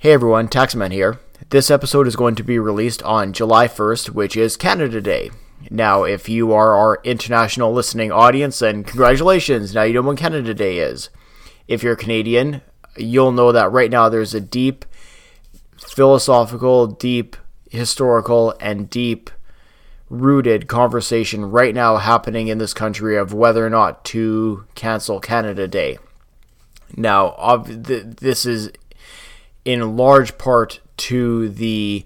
Hey everyone, Taxman here. This episode is going to be released on July 1st, which is Canada Day. Now, if you are our international listening audience, then congratulations, now you know when Canada Day is. If you're Canadian, you'll know that right now there's a deep philosophical, deep historical, and deep rooted conversation right now happening in this country of whether or not to cancel Canada Day. Now, this is in large part to the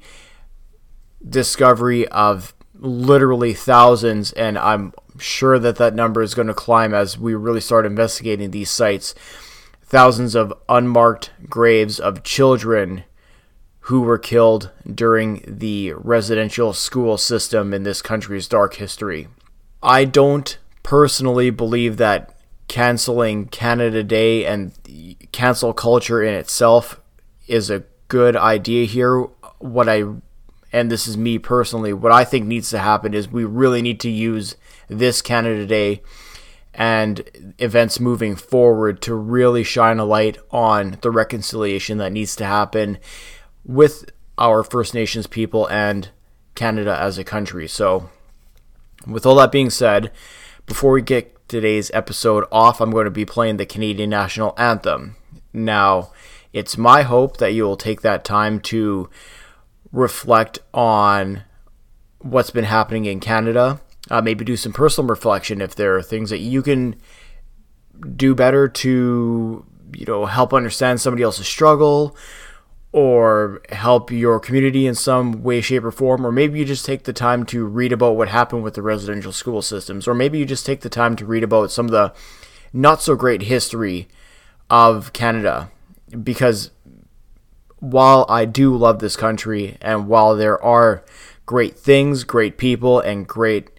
discovery of literally thousands, and I'm sure that that number is going to climb as we really start investigating these sites. Thousands of unmarked graves of children who were killed during the residential school system in this country's dark history. I don't personally believe that canceling Canada Day and cancel culture in itself is a good idea here. What I and this is me personally, what I think needs to happen is we really need to use this Canada Day and events moving forward to really shine a light on the reconciliation that needs to happen with our First Nations people and Canada as a country. So, with all that being said, before we get today's episode off, I'm going to be playing the Canadian National Anthem. Now, it's my hope that you will take that time to reflect on what's been happening in Canada. Uh, maybe do some personal reflection if there are things that you can do better to, you know, help understand somebody else's struggle or help your community in some way, shape, or form, or maybe you just take the time to read about what happened with the residential school systems, or maybe you just take the time to read about some of the not so great history of Canada. Because while I do love this country, and while there are great things, great people, and great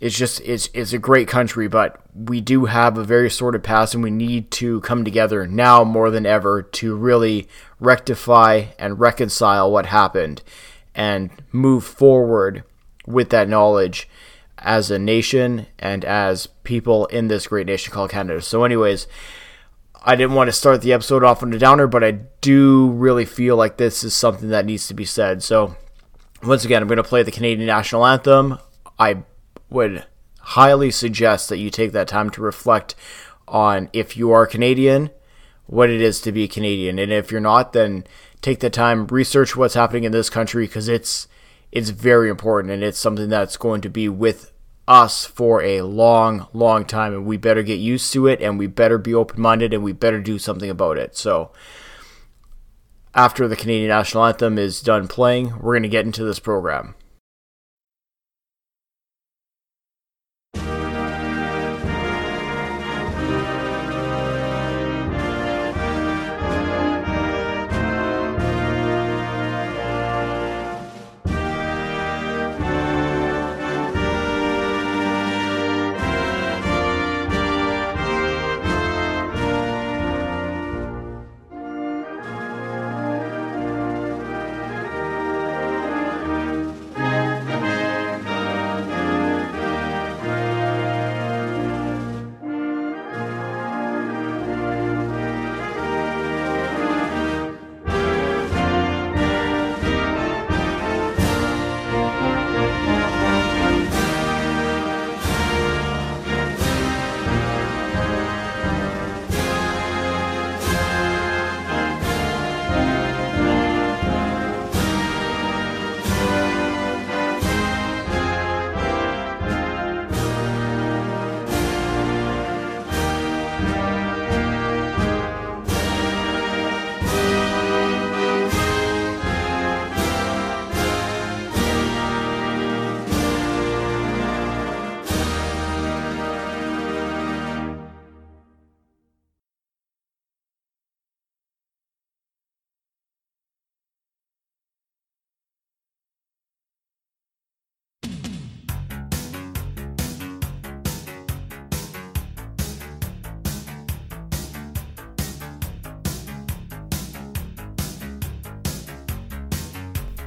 it's just it's it's a great country, but we do have a very sordid past, and we need to come together now more than ever to really rectify and reconcile what happened, and move forward with that knowledge as a nation and as people in this great nation called Canada. So, anyways. I didn't want to start the episode off on a downer, but I do really feel like this is something that needs to be said. So, once again, I'm going to play the Canadian National Anthem. I would highly suggest that you take that time to reflect on if you are Canadian, what it is to be Canadian, and if you're not, then take the time research what's happening in this country because it's it's very important and it's something that's going to be with us for a long, long time, and we better get used to it, and we better be open minded, and we better do something about it. So. After the Canadian National Anthem is done playing, we're going to get into this program.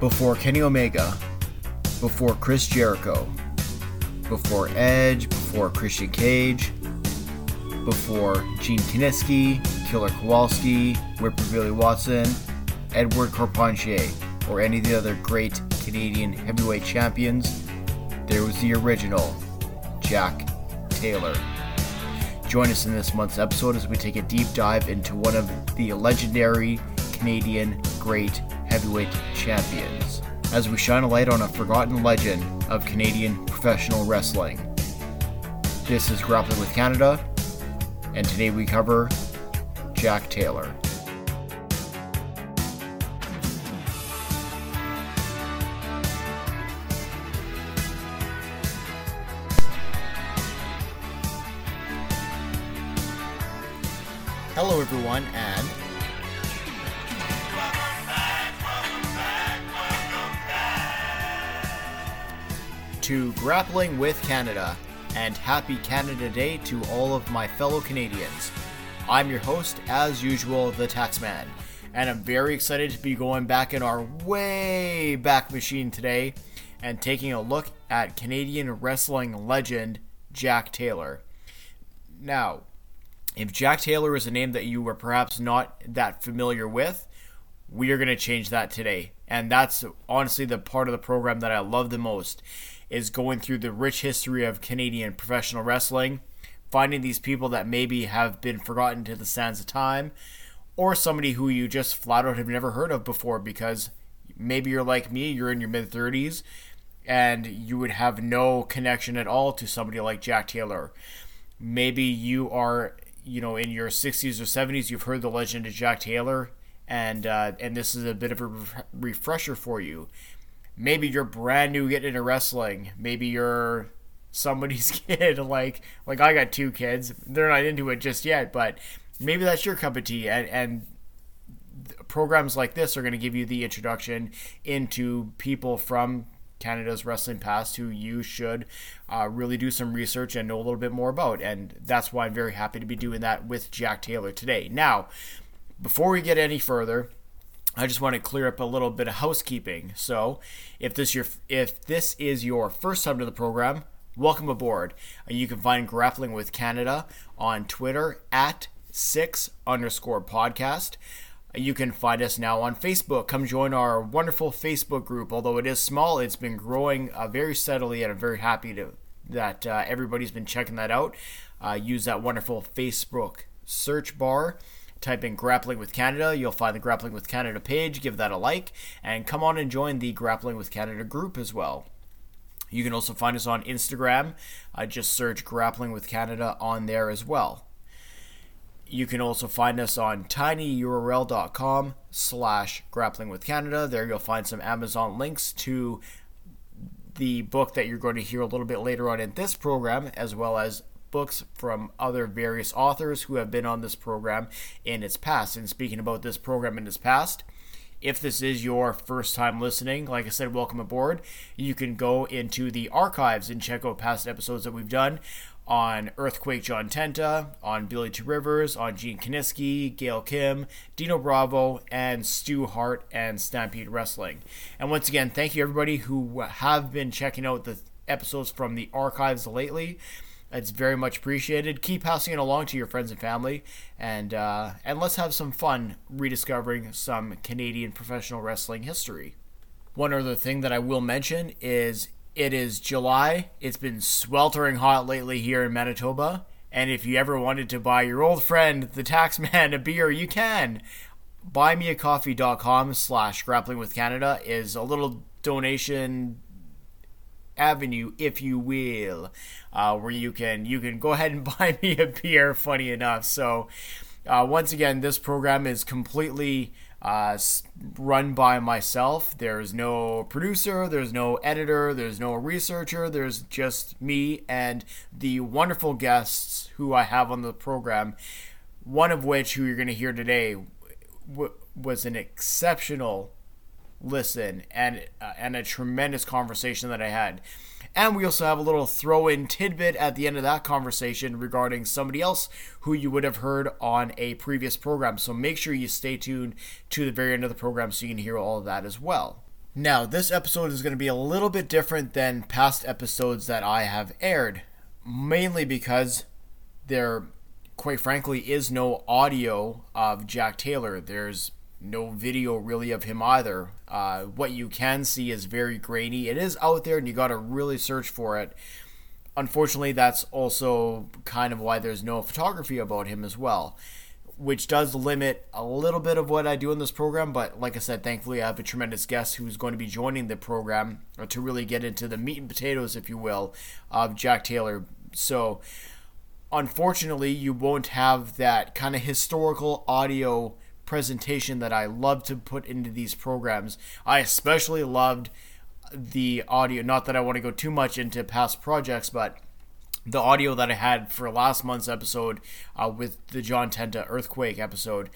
Before Kenny Omega, before Chris Jericho, before Edge, before Christian Cage, before Gene Kiniski, Killer Kowalski, Whipper Billy Watson, Edward Carpentier, or any of the other great Canadian heavyweight champions, there was the original Jack Taylor. Join us in this month's episode as we take a deep dive into one of the legendary Canadian great heavyweight champions, as we shine a light on a forgotten legend of Canadian professional wrestling. This is Grappling with Canada, and today we cover Jack Taylor. Hello, everyone, and to Grappling with Canada, and happy Canada Day to all of my fellow Canadians. I'm your host, as usual, the Taxman, and I'm very excited to be going back in our way back machine today and taking a look at Canadian wrestling legend Jack Taylor. Now, if Jack Taylor is a name that you were perhaps not that familiar with, we are going to change that today. And that's honestly the part of the program that I love the most is going through the rich history of Canadian professional wrestling, finding these people that maybe have been forgotten to the sands of time, or somebody who you just flat out have never heard of before because maybe you're like me, you're in your mid 30s, and you would have no connection at all to somebody like Jack Taylor. Maybe you are, you know, in your 60s or 70s, you've heard the legend of Jack Taylor, and uh, and this is a bit of a refresher for you maybe you're brand new getting into wrestling. Maybe you're somebody's kid. Like like I got two kids. They're not into it just yet, but maybe that's your cup of tea. And and programs like this are going to give you the introduction into people from Canada's wrestling past who you should uh, really do some research and know a little bit more about. And that's why I'm very happy to be doing that with Jack Taylor today. Now, before we get any further, I just want to clear up a little bit of housekeeping. So, if this your if this is your first time to the program, welcome aboard. Uh, you can find Grappling with Canada on Twitter at six underscore podcast. Uh, you can find us now on Facebook. Come join our wonderful Facebook group. Although it is small, it's been growing uh, very steadily, and I'm very happy to that uh, everybody's been checking that out. Uh, use that wonderful Facebook search bar type in Grappling with Canada. You'll find the Grappling with Canada page. Give that a like and come on and join the Grappling with Canada group as well. You can also find us on Instagram. Uh, just search Grappling with Canada on there as well. You can also find us on tinyurl.com slash grappling with Canada. There you'll find some Amazon links to the book that you're going to hear a little bit later on in this program, as well as books from other various authors who have been on this program in its past. And speaking about this program in its past, if this is your first time listening, like I said, welcome aboard. You can go into the archives and check out past episodes that we've done on Earthquake John Tenta, on Billy Two Rivers, on Gene Kiniski, Gail Kim, Dino Bravo, and Stu Hart and Stampede Wrestling. And once again, thank you everybody who have been checking out the episodes from the archives lately. It's very much appreciated. Keep passing it along to your friends and family, and uh, and let's have some fun rediscovering some Canadian professional wrestling history. One other thing that I will mention is it is July. It's been sweltering hot lately here in Manitoba, and if you ever wanted to buy your old friend the taxman a beer, you can. Buymeacoffee.com slash grappling is a little donation avenue, if you will, uh, where you can you can go ahead and buy me a beer. Funny enough, so uh, once again, this program is completely uh, run by myself. There's no producer, there's no editor, there's no researcher. There's just me and the wonderful guests who I have on the program. One of which, who you're going to hear today, w- was an exceptional listen and uh, and a tremendous conversation that I had. And we also have a little throw in tidbit at the end of that conversation regarding somebody else who you would have heard on a previous program. So make sure you stay tuned to the very end of the program so you can hear all of that as well. Now, this episode is going to be a little bit different than past episodes that I have aired, mainly because there, quite frankly, is no audio of Jack Taylor. There's no video really of him either. Uh, what you can see is very grainy. It is out there, and you got to really search for it. Unfortunately, that's also kind of why there's no photography about him as well, which does limit a little bit of what I do in this program. But like I said, thankfully, I have a tremendous guest who's going to be joining the program to really get into the meat and potatoes, if you will, of Jack Taylor. So, unfortunately, you won't have that kind of historical audio presentation that I love to put into these programs. I especially loved the audio. Not that I want to go too much into past projects, but the audio that I had for last month's episode uh, with the John Tenta earthquake episode.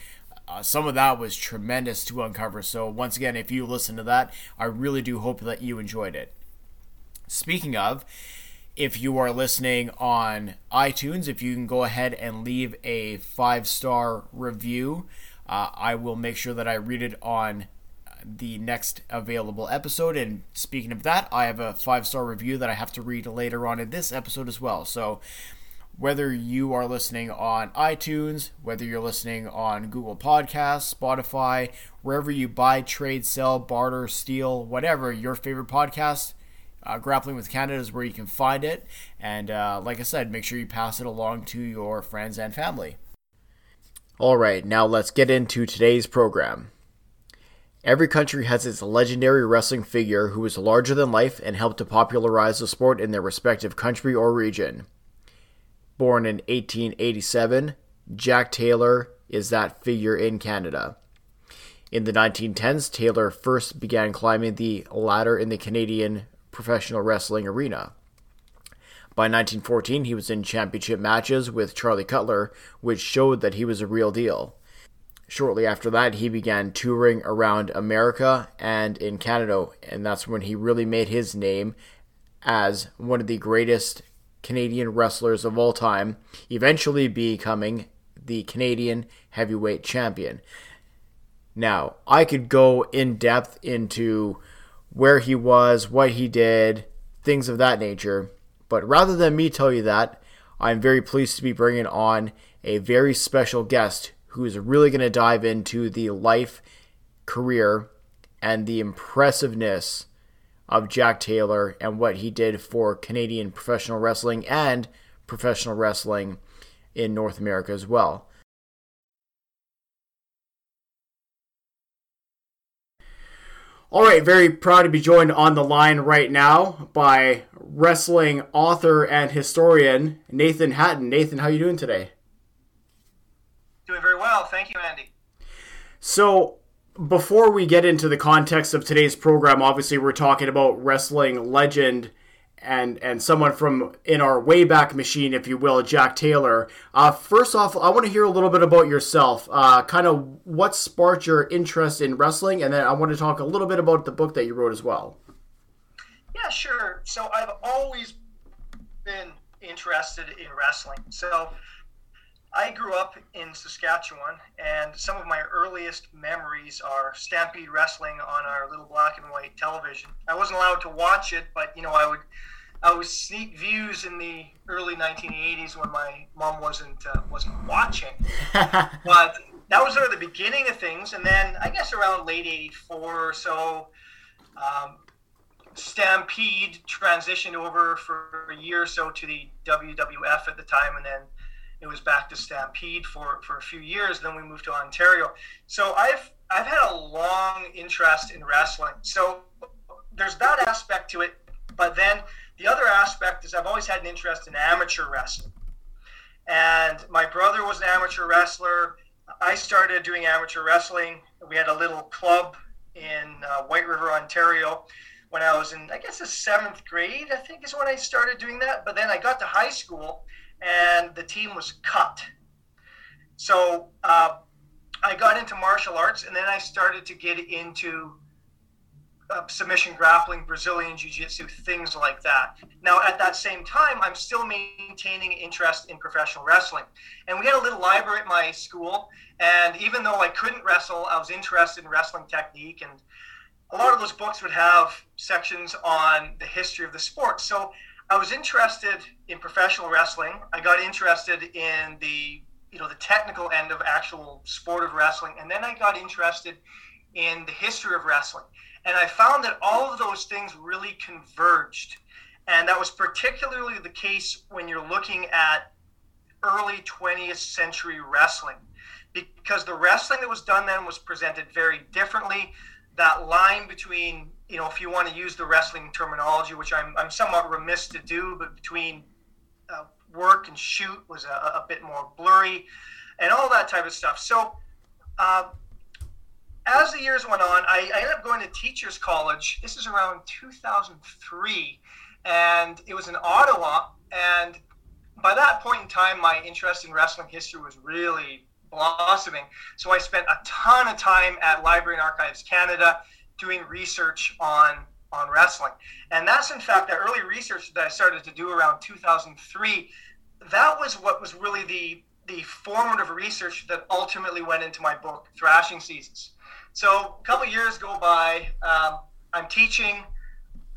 Uh, some of that was tremendous to uncover. So, once again, if you listen to that, I really do hope that you enjoyed it. Speaking of, if you are listening on iTunes, if you can go ahead and leave a five star review, uh, I will make sure that I read it on the next available episode. And speaking of that, I have a five star review that I have to read later on in this episode as well. So whether you are listening on iTunes, whether you're listening on Google Podcasts, Spotify, wherever you buy, trade, sell, barter, steal, whatever your favorite podcast, uh, Grappling with Canada is where you can find it. And uh, like I said, make sure you pass it along to your friends and family. All right, now let's get into today's program. Every country has its legendary wrestling figure who is larger than life and helped to popularize the sport in their respective country or region. Born in 1887, Jack Taylor is that figure in Canada. In the 1910s, Taylor first began climbing the ladder in the Canadian professional wrestling arena. By 1914, he was in championship matches with Charlie Cutler, which showed that he was a real deal. Shortly after that, he began touring around America and in Canada, and that's when he really made his name as one of the greatest Canadian wrestlers of all time, eventually becoming the Canadian heavyweight champion. Now, I could go in depth into where he was, what he did, things of that nature, but rather than me tell you that, I'm very pleased to be bringing on a very special guest who is really going to dive into the life, career, and the impressiveness of Jack Taylor and what he did for Canadian professional wrestling and professional wrestling in North America as well. All right, very proud to be joined on the line right now by wrestling author and historian Nathan Hatton. Nathan, how are you doing today? Doing very well. Thank you, Andy. So, before we get into the context of today's program, obviously we're talking about wrestling legend and and someone from in our wayback machine, if you will, Jack Taylor. Uh, first off, I want to hear a little bit about yourself. Uh, kind of what sparked your interest in wrestling, and then I want to talk a little bit about the book that you wrote as well. Yeah, sure. So I've always been interested in wrestling. So I grew up in Saskatchewan, and some of my earliest memories are Stampede Wrestling on our little black and white television. I wasn't allowed to watch it, but you know, I would, I was sneak views in the early 1980s when my mom wasn't uh, wasn't watching. but that was sort of the beginning of things, and then I guess around late '84 or so. Um, Stampede transitioned over for a year or so to the WWF at the time, and then it was back to Stampede for, for a few years. Then we moved to Ontario. So I've I've had a long interest in wrestling. So there's that aspect to it, but then the other aspect is I've always had an interest in amateur wrestling. And my brother was an amateur wrestler. I started doing amateur wrestling. We had a little club in uh, White River, Ontario, when I was in, I guess, the seventh grade. I think is when I started doing that. But then I got to high school, and the team was cut. So uh, I got into martial arts, and then I started to get into uh, submission grappling, Brazilian Jiu Jitsu, things like that. Now, at that same time, I'm still maintaining interest in professional wrestling. And we had a little library at my school, and even though I couldn't wrestle, I was interested in wrestling technique. And a lot of those books would have sections on the history of the sport. So I was interested in professional wrestling. I got interested in the you know the technical end of actual sport of wrestling, and then I got interested in the history of wrestling, and I found that all of those things really converged, and that was particularly the case when you're looking at early 20th century wrestling, because the wrestling that was done then was presented very differently. That line between you know, if you want to use the wrestling terminology, which I'm, I'm somewhat remiss to do, but between uh, work and shoot was a, a, bit more blurry and all that type of stuff. So, uh, as the years went on, I, I, ended up going to Teachers College. This is around 2003, and it was in Ottawa. And by that point in time, my interest in wrestling history was really blossoming. So I spent a ton of time at Library and Archives Canada doing research on on wrestling. And that's in fact the early research that I started to do around 2003. That was what was really the the formative research that ultimately went into my book, Thrashing Seasons. So a couple years go by. Um, I'm teaching.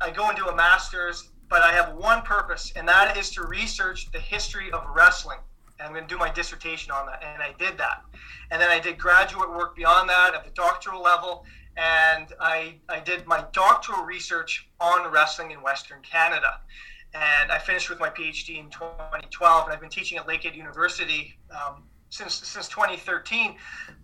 I go and do a master's, but I have one purpose, and that is to research the history of wrestling. And I'm going to do my dissertation on that, and I did that. And then I did graduate work beyond that at the doctoral level, and I, I did my doctoral research on wrestling in Western Canada. And I finished with my PhD in 2012, and I've been teaching at Lakehead University um, since since 2013.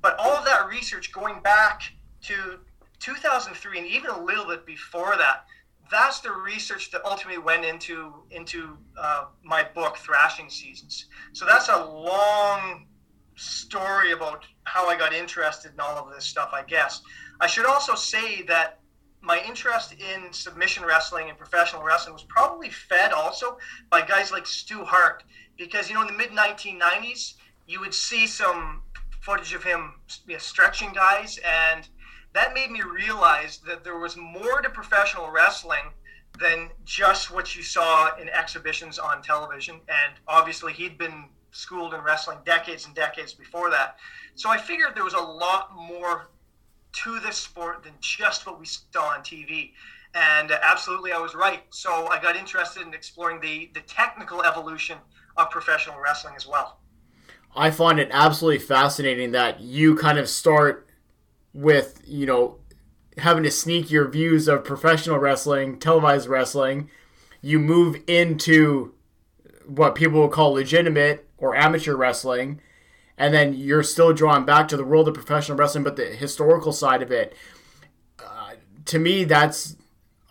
But all of that research going back to 2003 and even a little bit before that, that's the research that ultimately went into into uh, my book, Thrashing Seasons. So that's a long story about how I got interested in all of this stuff, I guess. I should also say that my interest in submission wrestling and professional wrestling was probably fed also by guys like Stu Hart, because you know in the mid 1990s you would see some footage of him you know, stretching guys, and that made me realize that there was more to professional wrestling than just what you saw in exhibitions on television. And obviously, he'd been schooled in wrestling decades and decades before that. So I figured there was a lot more to this sport than just what we saw on TV. And uh, absolutely, I was right. So I got interested in exploring the, the technical evolution of professional wrestling as well. I find it absolutely fascinating that you kind of start with, you know, having to sneak your views of professional wrestling, televised wrestling. You move into what people will call legitimate or amateur wrestling and then you're still drawn back to the world of professional wrestling, but the historical side of it. Uh, to me, that's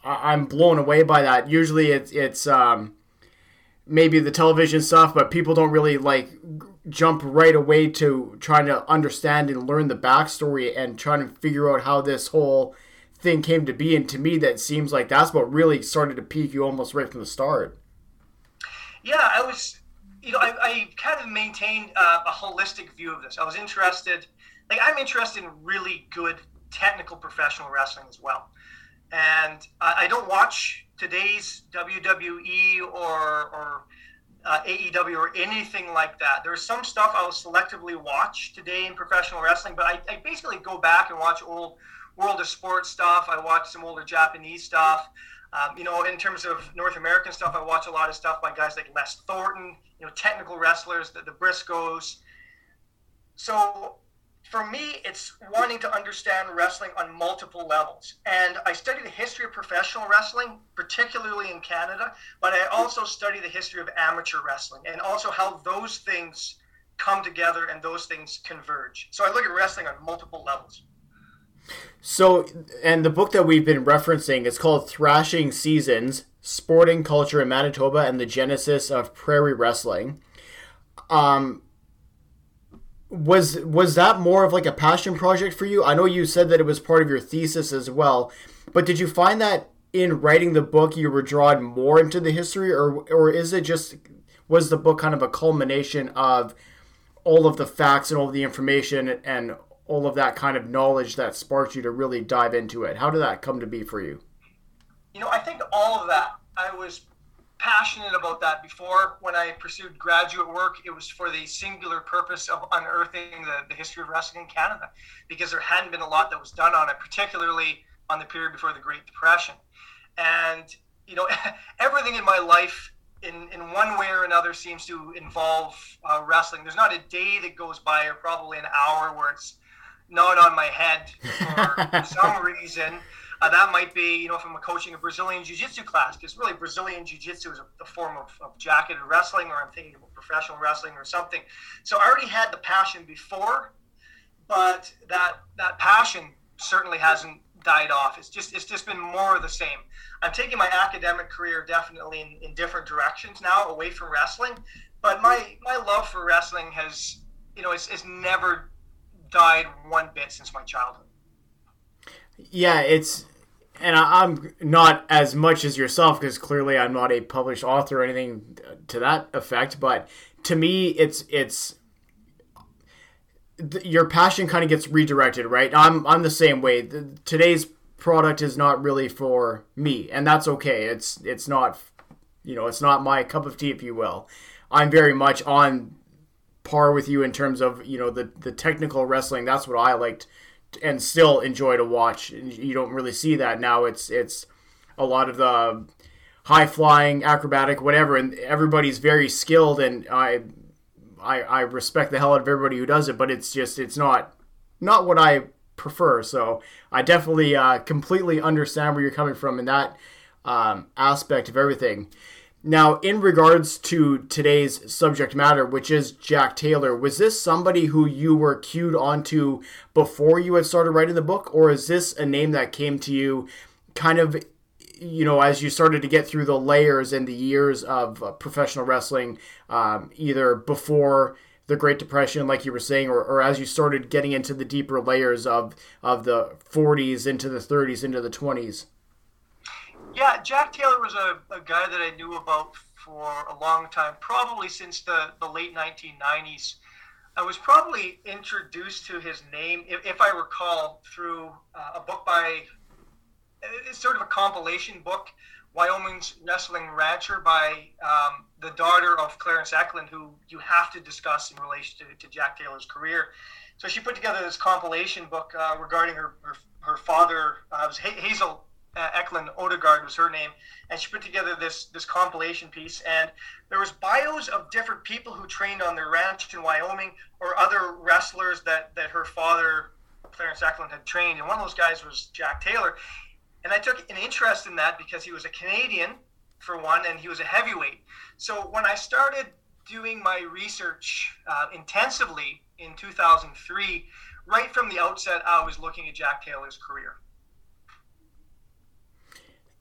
I'm blown away by that. Usually, it's it's um, maybe the television stuff, but people don't really like jump right away to trying to understand and learn the backstory and trying to figure out how this whole thing came to be. And to me, that seems like that's what really started to pique you almost right from the start. Yeah, I was you know, I, I kind of maintained uh, a holistic view of this. I was interested, like, I'm interested in really good technical professional wrestling as well. And I, I don't watch today's WWE or, or uh, AEW or anything like that. There's some stuff I'll selectively watch today in professional wrestling, but I, I basically go back and watch old World of Sports stuff. I watch some older Japanese stuff. Um, you know, in terms of North American stuff, I watch a lot of stuff by guys like Les Thornton, you know, technical wrestlers, the, the Briscoes. So for me, it's wanting to understand wrestling on multiple levels. And I study the history of professional wrestling, particularly in Canada, but I also study the history of amateur wrestling and also how those things come together and those things converge. So I look at wrestling on multiple levels. So, and the book that we've been referencing is called Thrashing Seasons Sporting Culture in Manitoba and the Genesis of Prairie Wrestling. Um, was was that more of like a passion project for you? I know you said that it was part of your thesis as well, but did you find that in writing the book you were drawn more into the history, or or is it just was the book kind of a culmination of all of the facts and all of the information and all of that kind of knowledge that sparked you to really dive into it? How did that come to be for you? You know, I think all of that. I was passionate about that before when I pursued graduate work. It was for the singular purpose of unearthing the, the history of wrestling in Canada because there hadn't been a lot that was done on it, particularly on the period before the Great Depression. And, you know, everything in my life in, in one way or another seems to involve uh, wrestling. There's not a day that goes by, or probably an hour, where it's not on my head for some reason. Uh, that might be, you know, if I'm coaching a Brazilian Jiu Jitsu class, because really Brazilian Jiu Jitsu is a, a form of, of, jacketed wrestling, or I'm thinking of professional wrestling or something. So I already had the passion before, but that that passion certainly hasn't died off. It's just it's just been more of the same. I'm taking my academic career definitely in, in different directions now, away from wrestling. But my my love for wrestling has, you know, it's, it's never died one bit since my childhood. Yeah, it's and I, am not as much as yourself because clearly I'm not a published author or anything to that effect. But to me, it's it's your passion kind of gets redirected, right? I'm I'm the same way. The, today's product is not really for me, and that's okay. It's it's not, you know, it's not my cup of tea, if you will. I'm very much on par with you in terms of you know the the technical wrestling. That's what I liked and still enjoy to watch. You don't really see that now. It's it's a lot of the high flying, acrobatic, whatever, and everybody's very skilled, and I, I I respect the hell out of everybody who does it. But it's just it's not not what I prefer. So I definitely uh, completely understand where you're coming from in that um, aspect of everything. Now, in regards to today's subject matter, which is Jack Taylor, was this somebody who you were cued onto before you had started writing the book, or is this a name that came to you kind of, you know, as you started to get through the layers and the years of uh, professional wrestling, um, either before the Great Depression, like you were saying, or, or as you started getting into the deeper layers of, of the 40s into the 30s into the 20s? Yeah, Jack Taylor was a, a guy that I knew about for a long time, probably since the, the late 1990s. I was probably introduced to his name, if, if I recall, through uh, a book by, it's sort of a compilation book, Wyoming's Wrestling Rancher by um, the daughter of Clarence Eklund, who you have to discuss in relation to, to Jack Taylor's career. So she put together this compilation book uh, regarding her, her, her father, uh, it was Hazel uh, Eklund Odegaard was her name, and she put together this this compilation piece. And there was bios of different people who trained on their ranch in Wyoming, or other wrestlers that that her father Clarence Eklund had trained. And one of those guys was Jack Taylor. And I took an interest in that because he was a Canadian, for one, and he was a heavyweight. So when I started doing my research uh, intensively in 2003, right from the outset, I was looking at Jack Taylor's career.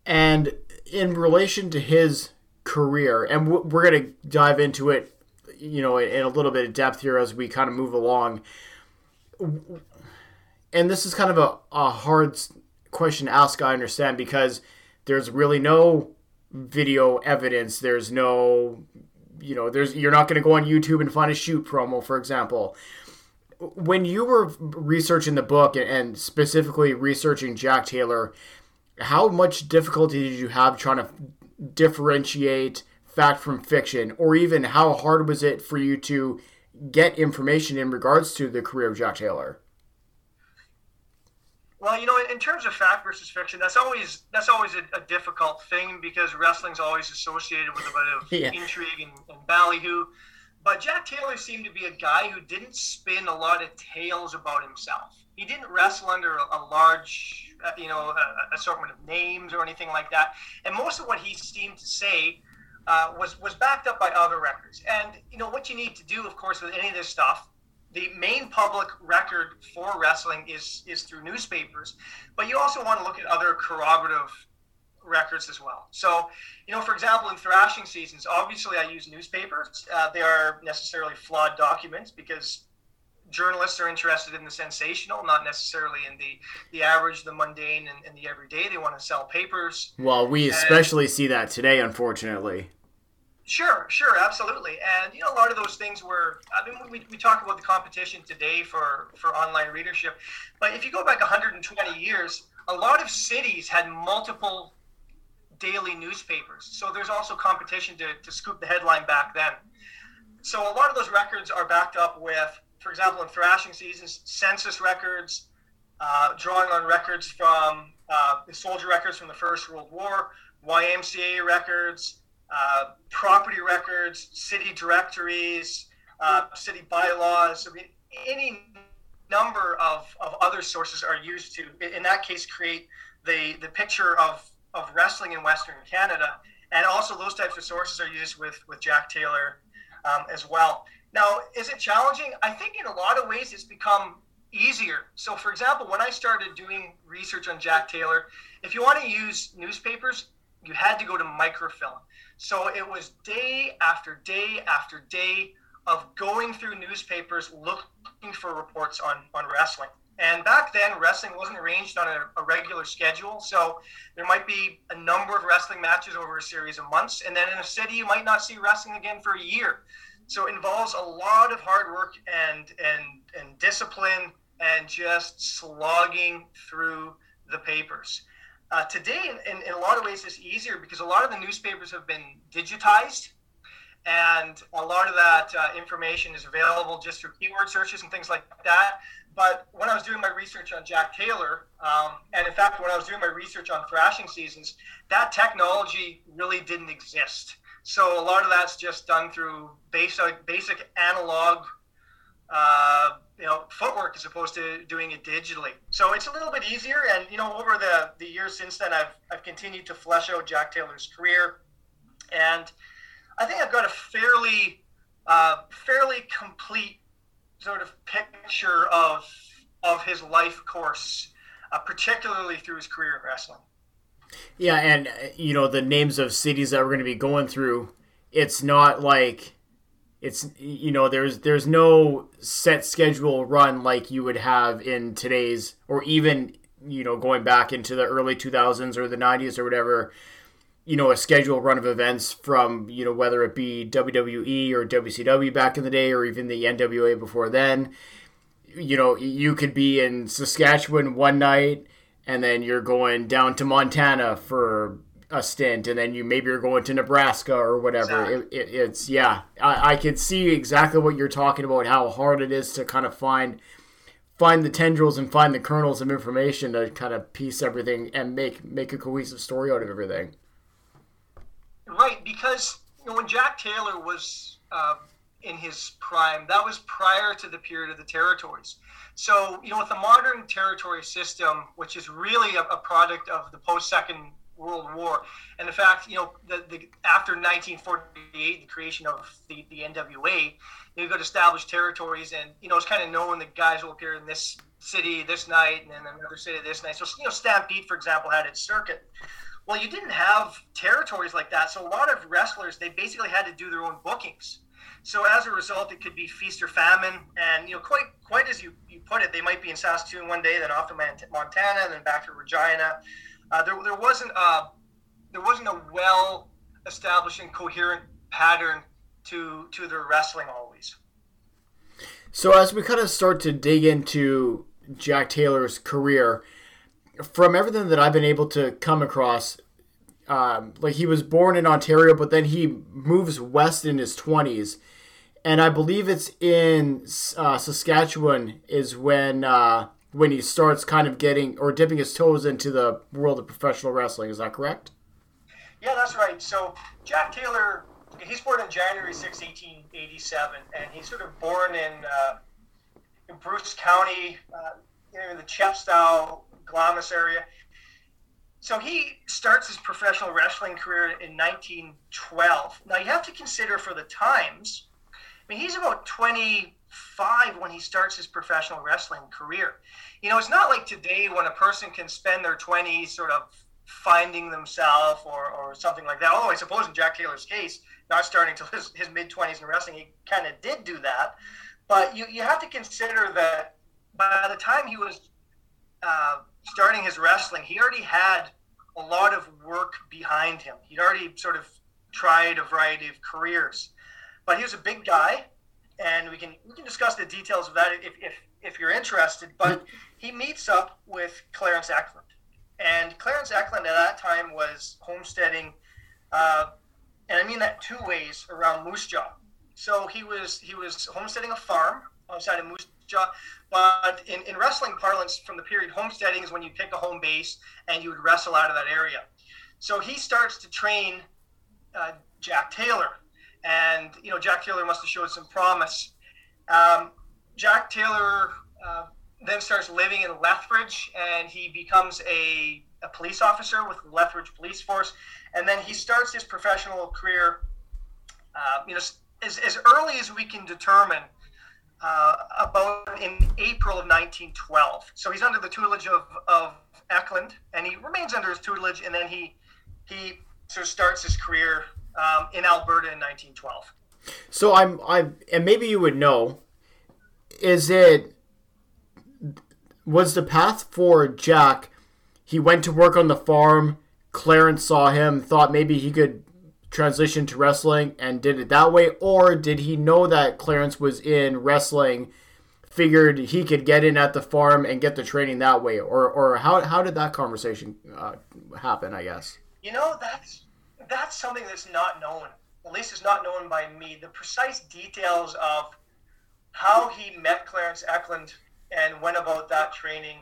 And in relation to his career, and we're going to dive into it, you know, in a little bit of depth here as we kind of move along. And this is kind of a, a hard question to ask, I understand, because there's really no video evidence. There's no, you know, there's you're not going to go on YouTube and find a shoot promo, for example. When you were researching the book and specifically researching Jack Taylor, how much difficulty did you have trying to differentiate fact from fiction, or even how hard was it for you to get information in regards to the career of Jack Taylor? Well, you know, in terms of fact versus fiction, that's always that's always a, a difficult thing because wrestling's always associated with a bit of yeah. intrigue and, and ballyhoo. But Jack Taylor seemed to be a guy who didn't spin a lot of tales about himself. He didn't wrestle under a, a large, uh, you know, a, assortment of names or anything like that. And most of what he seemed to say uh, was was backed up by other records. And you know what you need to do, of course, with any of this stuff. The main public record for wrestling is is through newspapers, but you also want to look at other corroborative records as well. So, you know, for example, in thrashing seasons, obviously I use newspapers. Uh, they are necessarily flawed documents because journalists are interested in the sensational, not necessarily in the, the average, the mundane, and, and the everyday. They want to sell papers. Well, we especially see that today, unfortunately. Sure, sure, absolutely. And, you know, a lot of those things were, I mean, we, we talk about the competition today for, for online readership, but if you go back 120 years, a lot of cities had multiple daily newspapers. So there's also competition to, to scoop the headline back then. So a lot of those records are backed up with, for example, in thrashing seasons, census records, uh, drawing on records from uh, the soldier records from the First World War, YMCA records, uh, property records, city directories, uh, city bylaws. I mean, any number of, of other sources are used to, in that case, create the, the picture of, of wrestling in Western Canada. And also, those types of sources are used with, with Jack Taylor um, as well. Now, is it challenging? I think in a lot of ways it's become easier. So, for example, when I started doing research on Jack Taylor, if you want to use newspapers, you had to go to microfilm. So it was day after day after day of going through newspapers looking for reports on, on wrestling. And back then, wrestling wasn't arranged on a, a, regular schedule. So there might be a number of wrestling matches over a series of months. And then in a city, you might not see wrestling again for a year. So it involves a lot of hard work and, and, and discipline and just slogging through the papers. Uh, today, in, in, a lot of ways, it's easier because a lot of the newspapers have been digitized and a lot of that uh, information is available just through keyword searches and things like that. But when I was doing my research on Jack Taylor, um, and in fact, when I was doing my research on thrashing seasons, that technology really didn't exist. So a lot of that's just done through basic, basic analog, uh, you know, footwork as opposed to doing it digitally. So it's a little bit easier. And you know, over the the years since then, I've I've continued to flesh out Jack Taylor's career, and I think I've got a fairly uh, fairly complete sort of picture of of his life course, uh, particularly through his career in wrestling. Yeah, and uh, you know the names of cities that we're going to be going through. It's not like it's you know there's there's no set schedule run like you would have in today's or even you know going back into the early 2000s or the 90s or whatever you know a schedule run of events from you know whether it be WWE or WCW back in the day or even the NWA before then. You know, you could be in Saskatchewan one night and then you're going down to Montana for a stint and then you maybe you're going to Nebraska or whatever. Exactly. It, it, it's yeah, I, I could see exactly what you're talking about how hard it is to kind of find find the tendrils and find the kernels of information to kind of piece everything and make make a cohesive story out of everything. Right, because you know, when Jack Taylor was uh, in his prime, that was prior to the period of the territories. So, you know, with the modern territory system, which is really a, a product of the post Second World War, and in fact, you know, the, the after 1948, the creation of the, the NWA, you got established territories, and you know, it's kind of known that guys will appear in this city this night and then another city this night. So, you know, Stampede, for example, had its circuit. Well, you didn't have territories like that, so a lot of wrestlers they basically had to do their own bookings. So as a result, it could be feast or famine, and you know, quite quite as you, you put it, they might be in Saskatoon one day, then off to Montana, then back to Regina. Uh, there, there wasn't a there wasn't a well established and coherent pattern to to their wrestling always. So as we kind of start to dig into Jack Taylor's career, from everything that I've been able to come across, um, like he was born in Ontario, but then he moves west in his twenties, and I believe it's in uh, Saskatchewan is when uh, when he starts kind of getting or dipping his toes into the world of professional wrestling. Is that correct? Yeah, that's right. So Jack Taylor, he's born in January 6, 1887, and he's sort of born in, uh, in Bruce County, uh, you in the Chepstow Glamis area. So he starts his professional wrestling career in 1912. Now you have to consider for the times. I mean, he's about 25 when he starts his professional wrestling career. You know, it's not like today when a person can spend their 20s sort of finding themselves or, or something like that. Although I suppose in Jack Taylor's case, not starting until his, his mid 20s in wrestling, he kind of did do that. But you, you have to consider that by the time he was uh, starting his wrestling, he already had a lot of work behind him. He'd already sort of tried a variety of careers, but he was a big guy, and we can we can discuss the details of that if if, if you're interested. But he meets up with Clarence Eklund, and Clarence Eklund at that time was homesteading, uh, and I mean that two ways around Moose Jaw. So he was he was homesteading a farm outside of Moose Jaw, but in, in wrestling parlance, from the period homesteading is when you pick a home base and you would wrestle out of that area. So he starts to train uh, Jack Taylor, and you know Jack Taylor must have showed some promise. Um, Jack Taylor uh, then starts living in Lethbridge, and he becomes a, a police officer with Lethbridge Police Force, and then he starts his professional career. Uh, you know, as, as early as we can determine, uh, about in April of 1912. So he's under the tutelage of, of Eklund, and he remains under his tutelage, and then he he sort of starts his career um, in Alberta in 1912. So I'm I'm and maybe you would know. Is it was the path for Jack? He went to work on the farm. Clarence saw him, thought maybe he could transition to wrestling, and did it that way, or did he know that Clarence was in wrestling? Figured he could get in at the farm and get the training that way, or or how how did that conversation uh, happen? I guess. You know that's that's something that's not known. At least it's not known by me. The precise details of how he met Clarence Eklund and went about that training,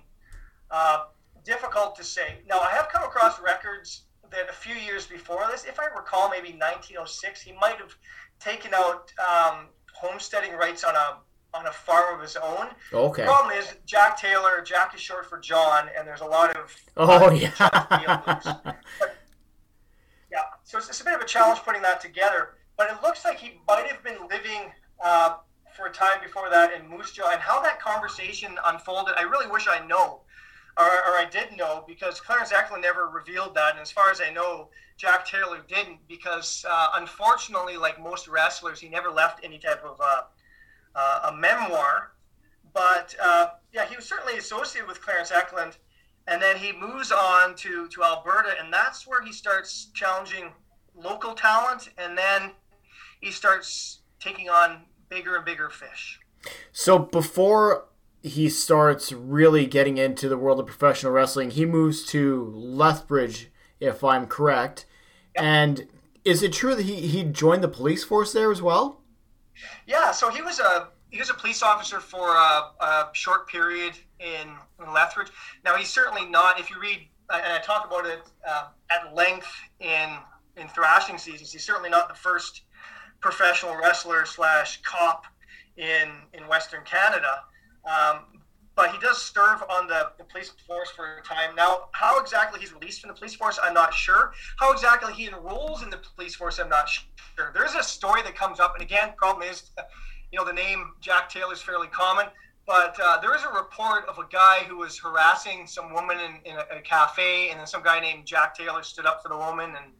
uh, difficult to say. Now, I have come across records that a few years before this, if I recall, maybe 1906, he might have taken out um, homesteading rights on a on a farm of his own. Okay. The problem is Jack Taylor. Jack is short for John, and there's a lot of oh yeah. Yeah, so it's, it's, a bit of a challenge putting that together. But it looks like he might have been living uh, for a time before that in Moose Jaw, and how that conversation unfolded. I really wish I know, or, or I did know, because Clarence Eklund never revealed that. And as far as I know, Jack Taylor didn't, because uh, unfortunately, like most wrestlers, he never left any type of uh, uh a memoir. But uh, yeah, he was certainly associated with Clarence Eklund and then he moves on to to Alberta, and that's where he starts challenging local talent, and then he starts taking on bigger and bigger fish. So before he starts really getting into the world of professional wrestling, he moves to Lethbridge, if I'm correct. Yep. And is it true that he, he joined the police force there as well? Yeah, so he was a he was a police officer for a, a short period in, in, Lethbridge. Now he's certainly not. If you read and I talk about it uh, at length in in thrashing seasons, he's certainly not the first professional wrestler slash cop in in Western Canada. Um, but he does serve on the, the police force for a time. Now, how exactly he's released from the police force, I'm not sure. How exactly he enrolls in the police force, I'm not sure. There's a story that comes up, and again, problem is you know, the name Jack Taylor is fairly common. But uh, there is a report of a guy who was harassing some woman in, in a, a, cafe, and then some guy named Jack Taylor stood up for the woman and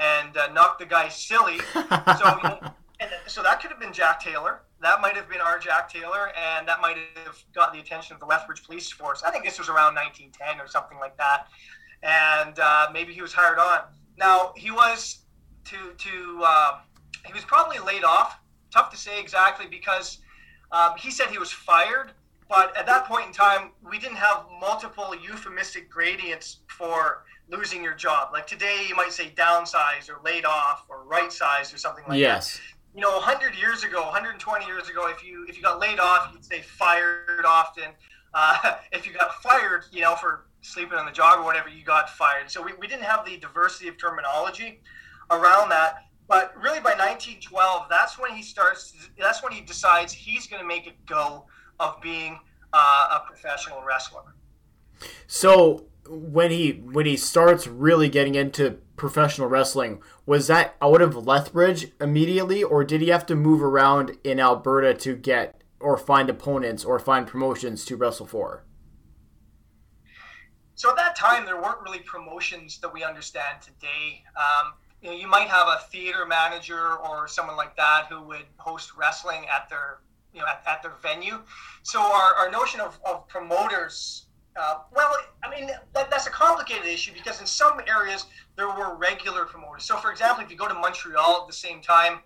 and uh, knocked the guy silly. so, and so that could have been Jack Taylor. That might have been our Jack Taylor, and that might have got the attention of the Lethbridge Police Force. I think this was around 1910 or something like that, and uh, maybe he was hired on. Now he was to to uh, he was probably laid off tough to say exactly because um, he said he was fired, but at that point in time, we didn't have multiple euphemistic gradients for losing your job. Like today, you might say downsized or laid off or right sized or something like yes. that. Yes. You know, 100 years ago, 120 years ago, if you if you got laid off, you'd say fired often. Uh, if you got fired, you know, for sleeping on the job or whatever, you got fired. So we, we didn't have the diversity of terminology around that. But really, by 1912, that's when he starts. That's when he decides he's going to make a go of being uh, a professional wrestler. So when he when he starts really getting into professional wrestling, was that out of Lethbridge immediately, or did he have to move around in Alberta to get or find opponents or find promotions to wrestle for? So at that time, there weren't really promotions that we understand today. Um, you know, you might have a theater manager or someone like that who would host wrestling at their, you know, at, at their venue. So our, our notion of, of promoters, uh, well, I mean, that, that's a complicated issue because in some areas there were regular promoters. So, for example, if you go to Montreal at the same time,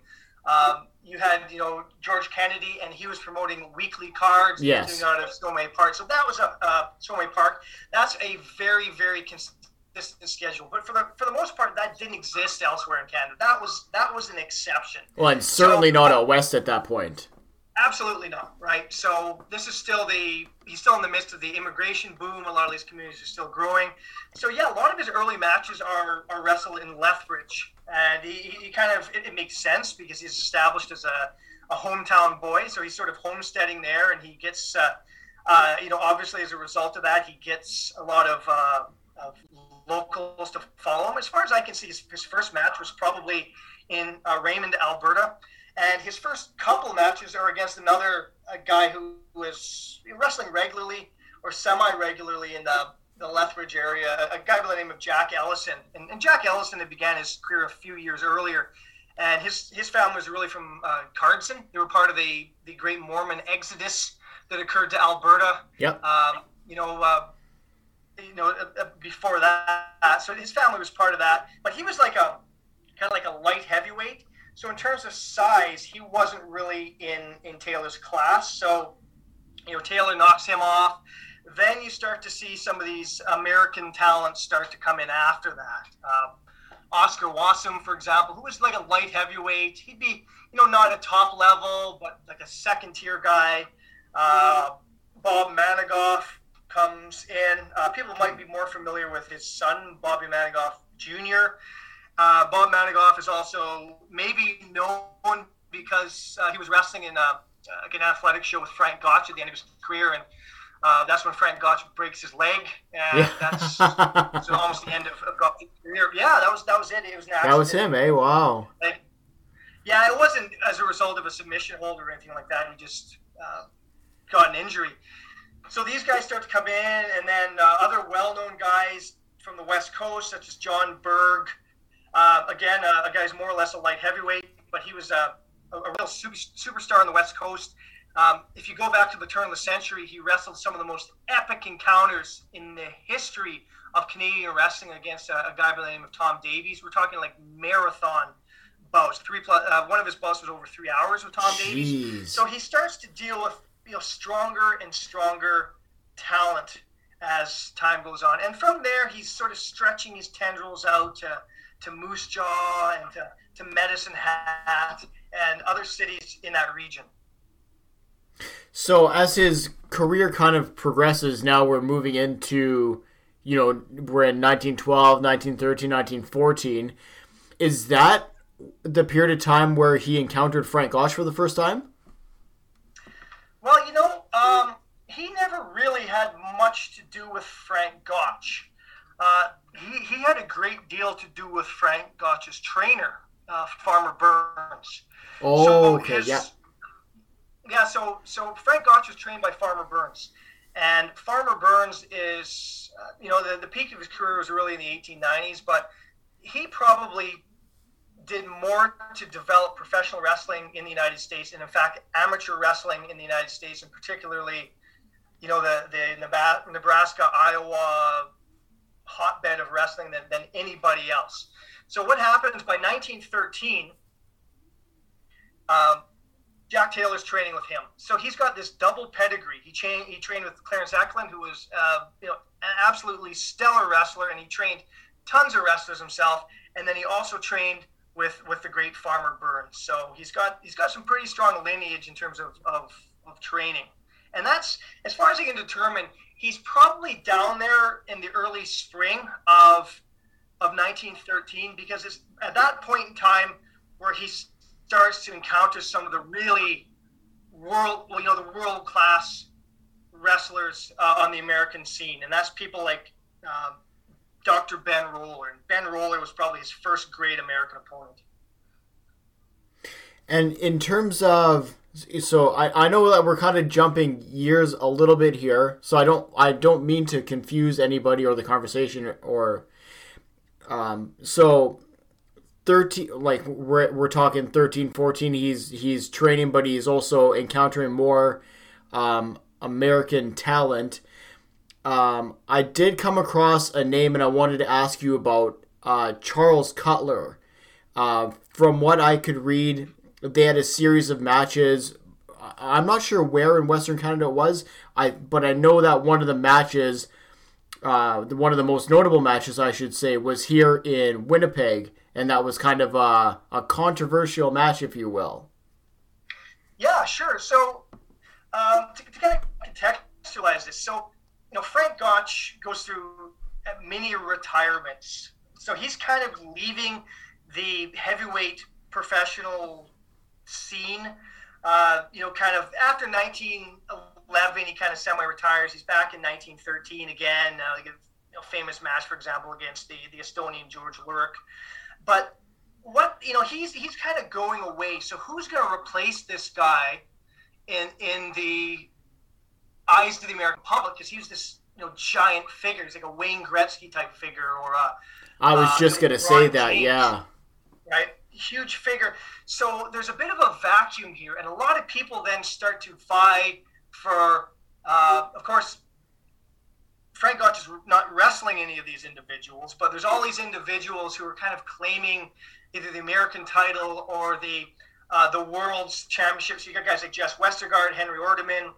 um, you had, you know, George Kennedy, and he was promoting weekly cards yes. out of Sohmer Park. So that was a uh, Sohmer Park. That's a very, very consistent this schedule. But for the for the most part, that didn't exist elsewhere in Canada. That was that was an exception. Well, and certainly so, not out west at that point. Absolutely not, right? So this is still the he's still in the midst of the immigration boom. A lot of these communities are still growing. So yeah, a lot of his early matches are are wrestled in Lethbridge, and he, he kind of it, it makes sense because he's established as a, a hometown boy, so he's sort of homesteading there, and he gets uh, uh, you know obviously as a result of that he gets a lot of, uh, of locals to follow him. As far as I can see, his, his first match was probably in uh, Raymond, Alberta and his first couple matches are against another a guy who was wrestling regularly or semi-regularly in the, the Lethbridge area, a guy by the name of Jack Ellison. And, and Jack Ellison had began his career a few years earlier, and his his family was really from uh, Cardston. They were part of the the great Mormon exodus that occurred to Alberta. Yep. Um, you know. Uh, you know, uh, uh before that, so his family was part of that. But he was like a kind of like a light heavyweight so in terms of size, he wasn't really in in Taylor's class. So you know, Taylor knocks him off. Then you start to see some of these American talents start to come in after that. Um, Oscar Wasem, for example, who was like a light heavyweight. He'd be, you know, not a top level, but like a second tier guy. Uh, Bob Managoff comes in. Uh, people might be more familiar with his son, Bobby Managoff Jr. Uh, Bob Managoff is also maybe known because uh, he was wrestling in a, uh, like an athletic show with Frank Gotch at the end of his career, and uh, that's when Frank Gotch breaks his leg, and yeah. that's so almost the end of, of Gotch's career. Yeah, that was that was it. It was that was him, eh? Wow. Like, yeah, it wasn't as a result of a submission hold or anything like that. He just uh, got an injury. So these guys start to come in, and then uh, other well-known guys from the West Coast, such as John Berg. Uh, again, uh, a guy's more or less a light heavyweight, but he was a, a, real super, superstar on the West Coast. Um, if you go back to the turn of the century, he wrestled some of the most epic encounters in the history of Canadian wrestling against a, a guy by the name of Tom Davies. We're talking like marathon bouts. Three plus, uh, one of his bouts was over three hours with Tom Jeez. Davies. So he starts to deal with you know stronger and stronger talent as time goes on, and from there he's sort of stretching his tendrils out to to Moose Jaw and to, to Medicine Hat and other cities in that region. So as his career kind of progresses, now we're moving into, you know, we're in 1912, 1913, 1914. Is that the period of time where he encountered Frank Gotch for the first time? Well, you know, um, he never really had much to do with Frank Gotch. Uh, he, he had a great deal to do with Frank Gotch's trainer, uh, Farmer Burns. Oh, so okay, his, yeah. Yeah, so so Frank Gotch was trained by Farmer Burns, and Farmer Burns is, uh, you know, the, the peak of his career was really in the 1890s, but he probably did more to develop professional wrestling in the United States, and in fact, amateur wrestling in the United States, and particularly, you know, the the Nebraska, Iowa, hotbed of wrestling than, than anybody else. So what happens by 1913? Um, Jack Taylor's training with him, so he's got this double pedigree. He, cha- he trained with Clarence Eklund, who was uh, you know an absolutely stellar wrestler, and he trained tons of wrestlers himself. And then he also trained with with the great Farmer Burns. So he's got he's got some pretty strong lineage in terms of, of, of training. And that's as far as I can determine, he's probably down there in the early spring of of 1913 because it's at that point in time where he starts to encounter some of the really world, well, you know, the world class wrestlers uh, on the American scene, and that's people like um, Dr. Ben Roller. And Ben Roller was probably his first great American opponent. And in terms of so I, I know that we're kind of jumping years a little bit here so i don't i don't mean to confuse anybody or the conversation or um so 13 like we're, we're talking 13 14 he's he's training but he's also encountering more um american talent um i did come across a name and i wanted to ask you about uh charles cutler uh, from what i could read they had a series of matches. I'm not sure where in Western Canada it was. I but I know that one of the matches, uh, one of the most notable matches, I should say, was here in Winnipeg, and that was kind of a, a controversial match, if you will. Yeah, sure. So um, to, to kind of contextualize this, so you know Frank Gotch goes through many retirements. So he's kind of leaving the heavyweight professional scene. Uh, you know, kind of after 1911, he kind of semi-retires. He's back in 1913 again. Uh, like a you know, famous match, for example, against the the Estonian George Lurich. But what you know, he's he's kind of going away. So who's going to replace this guy in in the eyes to the American public? Because he was this you know giant figure. He's like a Wayne Gretzky type figure, or a. I was uh, just going to say that, James, yeah. Right, huge figure. So there's a bit of a vacuum here, and a lot of people then start to vie for. Uh, of course, Frank Gotch is not wrestling any of these individuals, but there's all these individuals who are kind of claiming either the American title or the uh, the world's championships. You got guys like Jess Westergaard, Henry Ordemann,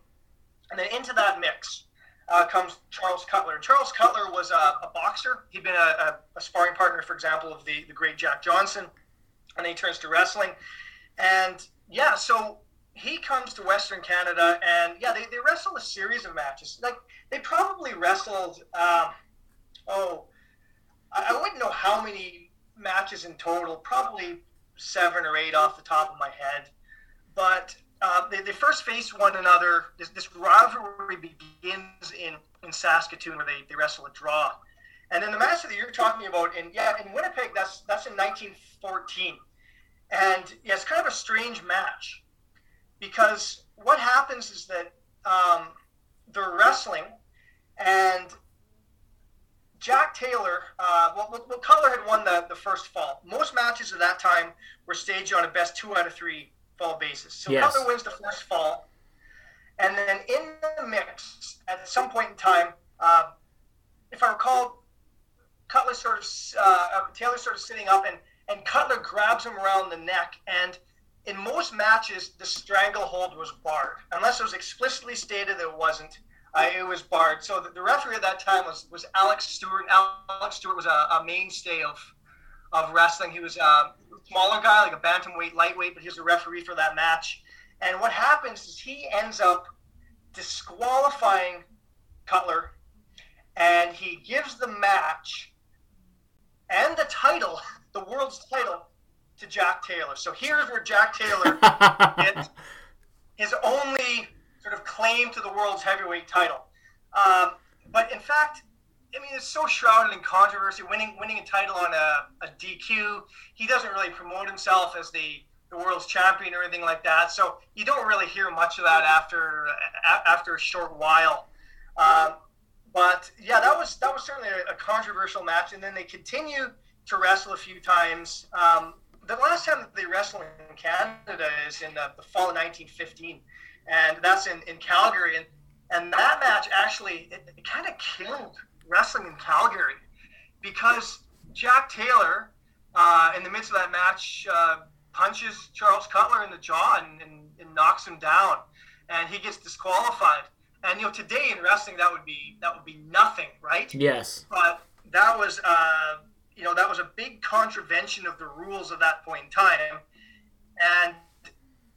and then into that mix uh, comes Charles Cutler. And Charles Cutler was a, a boxer. He'd been a, a, a, sparring partner, for example, of the, the great Jack Johnson, and then he turns to wrestling. And yeah, so he comes to Western Canada, and yeah, they, they wrestle a series of matches. Like they probably wrestled, uh, oh, I, I wouldn't know how many matches in total, probably seven or eight off the top of my head. But uh, they, they first face one another. This, this rivalry begins in, in Saskatoon where they, they wrestle a draw. And then the match that you're talking about, in yeah, in Winnipeg, that's that's in 1914, and yeah, it's kind of a strange match because what happens is that um, they're wrestling, and Jack Taylor, uh, well, well, had won the, the first fall. Most matches at that time were staged on a best two out of three fall basis. So yes. Cutler wins the first fall, and then in the mix at some point in time, uh, if I recall, Cutler sort of uh, uh, Taylor sort of sitting up, and and Cutler grabs him around the neck, and in most matches the stranglehold was barred unless it was explicitly stated that it wasn't. Uh, it was barred. So the, the, referee at that time was was Alex Stewart. Alex Stewart was a, a mainstay of of wrestling. He was a smaller guy, like a bantamweight, lightweight, but he was a referee for that match. And what happens is he ends up disqualifying Cutler, and he gives the match and the title, the world's title, to Jack Taylor. So here's where Jack Taylor gets his only sort of claim to the world's heavyweight title. Um, but in fact, I mean, it's so shrouded in controversy. Winning winning a title on a, a DQ, he doesn't really promote himself as the, the world's champion or anything like that. So you don't really hear much of that after after a short while. Um, but yeah, that was that was certainly a, a, controversial match. And then they continue to wrestle a few times. Um, the last time that they wrestled in Canada is in the, the fall of 1915, and that's in, in Calgary. And and that match actually it, it kind of killed wrestling in Calgary because Jack Taylor, uh, in the midst of that match, uh, punches Charles Cutler in the jaw and, and, and, knocks him down, and he gets disqualified. And you know, today in wrestling, that would be that would be nothing, right? Yes. But that was, uh, you know, that was a big contravention of the rules at that point in time, and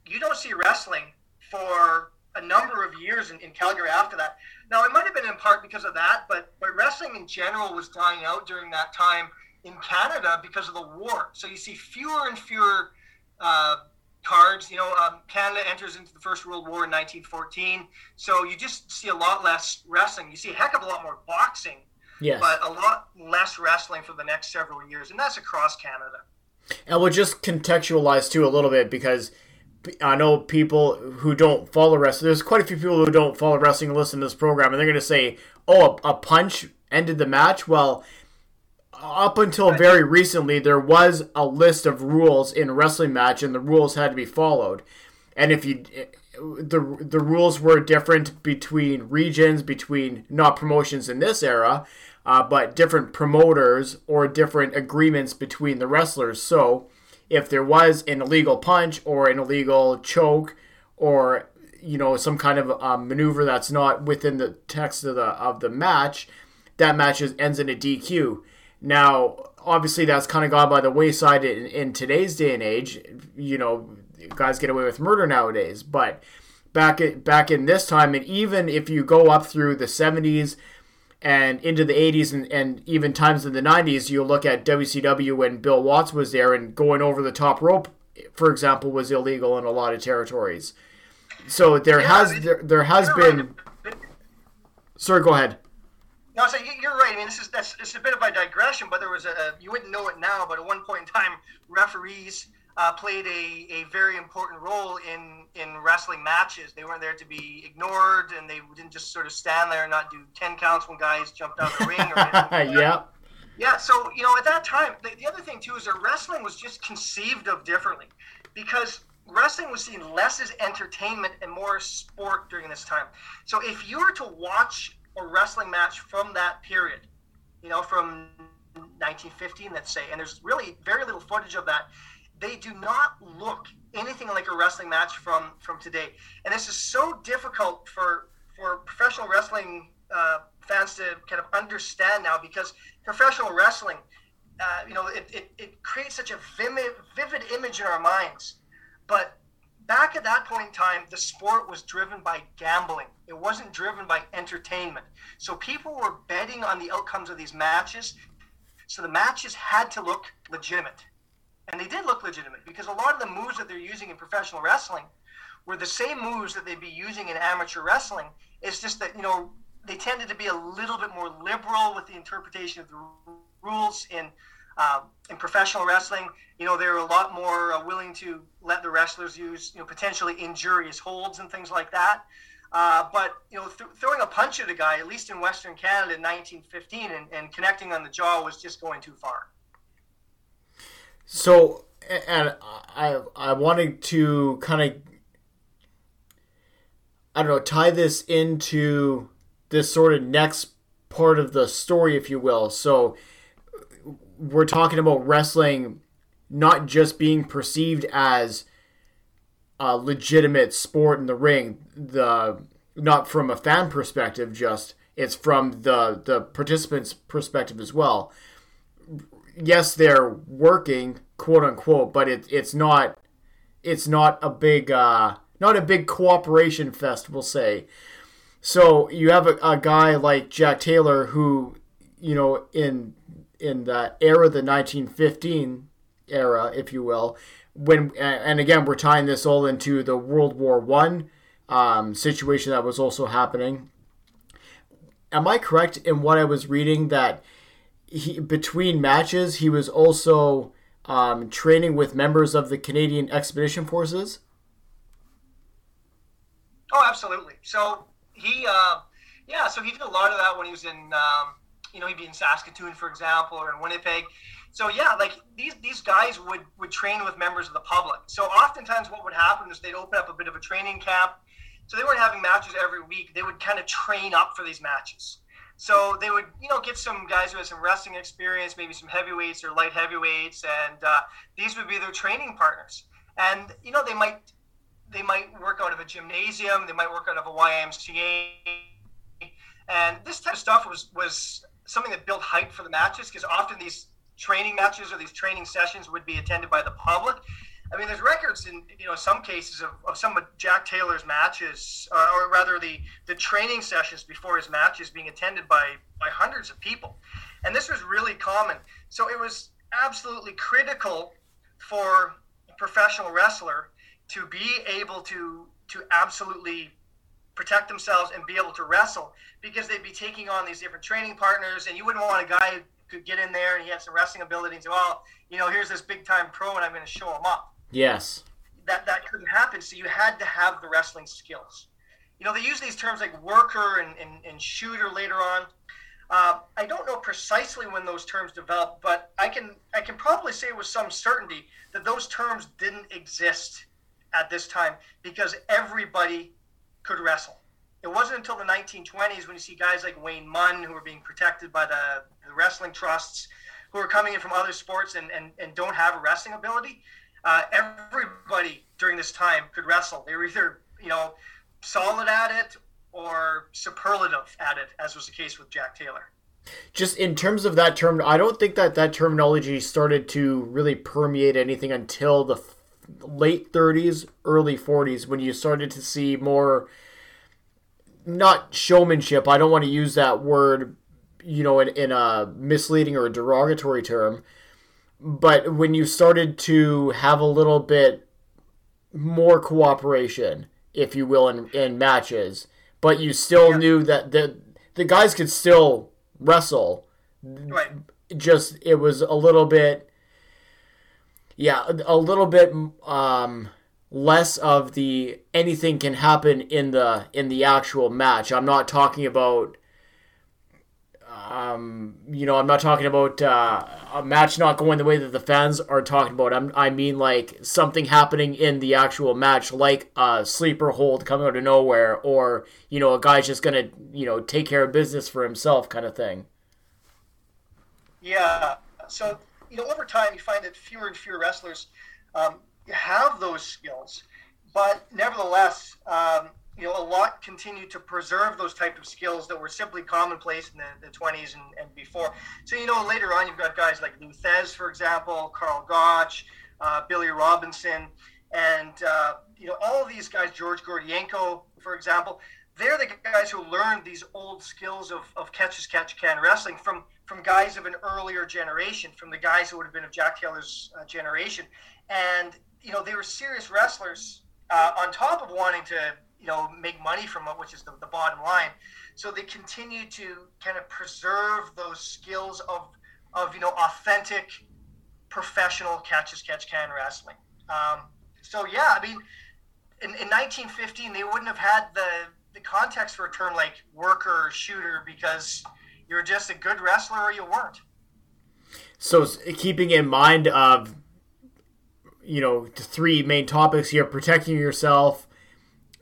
you don't see wrestling for a number of years in, in Calgary after that. Now, it might have been in part because of that, but, but wrestling in general was dying out during that time in Canada because of the war. So you see fewer and fewer uh, cards. You know, um, Canada enters into the First World War in 1914, so you just see a lot less wrestling. You see a heck of a lot more boxing, yes. but a lot less wrestling for the next several years, and that's across Canada. And we'll just contextualize too a little bit because I know people who don't follow wrestling. There's quite a few people who don't follow wrestling and listen to this program, and they're going to say, "Oh, a, a, punch ended the match." Well, up until very recently, there was a list of rules in a wrestling match, and the rules had to be followed. And if you, the the rules were different between regions, between not promotions in this era, uh, but different promoters or different agreements between the wrestlers. So if there was an illegal punch or an illegal choke or you know some kind of um, maneuver that's not within the text of the of the match, that match is, ends in a DQ. Now, obviously, that's kind of gone by the wayside in, in today's day and age. You know, guys get away with murder nowadays, but back at, back in this time, and even if you go up through the 70s and into the 80s and, and even times in the 90s, you look at WCW when Bill Watts was there and going over the top rope, for example, was illegal in a lot of territories. So there yeah, has there, there has been. Right. Sorry, go ahead. No, so you're right. I mean, this is that's it's a bit of a digression, but there was a you wouldn't know it now, but at one point in time, referees uh, played a, a very important role in in wrestling matches. They weren't there to be ignored, and they didn't just sort of stand there and not do ten counts when guys jumped out of the ring. Or yeah. Yeah. So you know, at that time, the, the other thing too is that wrestling was just conceived of differently, because wrestling was seen less as entertainment and more as sport during this time. So if you were to watch a wrestling match from that period, you know, from 1915, let's say, and there's really very little footage of that. They do not look anything like a wrestling match from from today, and this is so difficult for for professional wrestling uh, fans to kind of understand now because professional wrestling, uh, you know, it, it, it creates such a vivid, vivid image in our minds, but back at that point in time, the sport was driven by gambling. It wasn't driven by entertainment. So people were betting on the outcomes of these matches. So the matches had to look legitimate. And they did look legitimate because a lot of the moves that they're using in professional wrestling were the same moves that they'd be using in amateur wrestling. It's just that, you know, they tended to be a little bit more liberal with the interpretation of the rules in um, in professional wrestling, you know, they're a lot more uh, willing to let the wrestlers use, you know, potentially injurious holds and things like that. Uh, but you know, th- throwing a punch at a guy, at least in Western Canada in 1915, and, and connecting on the jaw was just going too far. So, and I I wanted to kind of I don't know tie this into this sort of next part of the story, if you will. So we're talking about wrestling not just being perceived as a legitimate sport in the ring, the not from a fan perspective, just it's from the the participants' perspective as well. Yes, they're working, quote unquote, but it, it's not it's not a big uh, not a big cooperation fest, we'll say. So you have a, a guy like Jack Taylor who, you know, in in the era, the 1915 era, if you will, when and again we're tying this all into the World War One um, situation that was also happening. Am I correct in what I was reading that he between matches he was also um, training with members of the Canadian Expedition Forces? Oh, absolutely. So he, uh, yeah, so he did a lot of that when he was in um, you know, he'd be in Saskatoon, for example, or in Winnipeg. So yeah, like these these guys would would train with members of the public. So oftentimes, what would happen is they'd open up a bit of a training camp. So they weren't having matches every week. They would kind of train up for these matches. So they would, you know, get some guys who had some wrestling experience, maybe some heavyweights or light heavyweights, and uh, these would be their training partners. And you know, they might they might work out of a gymnasium, they might work out of a YMCA, and this type of stuff was was something that built hype for the matches because often these training matches or these training sessions would be attended by the public. I mean, there's records in you know some cases of, of some of Jack Taylor's matches, uh, or rather the the training sessions before his matches being attended by by hundreds of people, and this was really common. So it was absolutely critical for a professional wrestler to be able to to absolutely protect themselves and be able to wrestle because they'd be taking on these different training partners and you wouldn't want a guy who could get in there and he had some wrestling ability and say, well, you know, here's this big time pro and I'm going to show him up. Yes. That, that couldn't happen. So you had to have the wrestling skills. You know, they use these terms like worker and, and, and shooter later on. Uh, I don't know precisely when those terms developed, but I can I can probably say with some certainty that those terms didn't exist at this time because everybody could wrestle. It wasn't until the 1920s when you see guys like Wayne Munn who were being protected by the, the wrestling trusts, who are coming in from other sports and, and, and don't have a wrestling ability. Uh, everybody during this time could wrestle. They were either, you know, solid at it or superlative at it, as was the case with Jack Taylor. Just in terms of that term, I don't think that that terminology started to really permeate anything until the late 30s, early 40s when you started to see more not showmanship. I don't want to use that word, you know, in, in a misleading or a derogatory term. But when you started to have a little bit more cooperation, if you will, in, in matches, but you still yeah. knew that the the guys could still wrestle. Right. Just it was a little bit, yeah, a little bit um, less of the anything can happen in the in the actual match. I'm not talking about um, you know, I'm not talking about uh, a match not going the way that the fans are talking about. I'm, I mean, like something happening in the actual match, like a sleeper hold coming out of nowhere, or you know, a guy's just gonna, you know, take care of business for himself, kind of thing. Yeah. So you know, over time, you find that fewer and fewer wrestlers um, have those skills, but nevertheless, um, you know, a lot continue to preserve those type of skills that were simply commonplace in the, the 20s and, and before. So, you know, later on, you've got guys like Lou Thesz, for example, Carl Gotch, uh, Billy Robinson, and, uh, you know, all of these guys, George Gordienko, for example, they're the guys who learned these old skills of, of catch as catch can wrestling from, from guys of an earlier generation, from the guys who would have been of Jack Taylor's uh, generation. And, you know, they were serious wrestlers uh, on top of wanting to you know make money from it, which is the, the bottom line. So they continue to kind of preserve those skills of of you know authentic professional catch as catch can wrestling. Um, so yeah, I mean, in, in 1915 they wouldn't have had the the context for a term like worker or shooter because you're just a good wrestler or you weren't. So keeping in mind of you know the three main topics here: protecting yourself,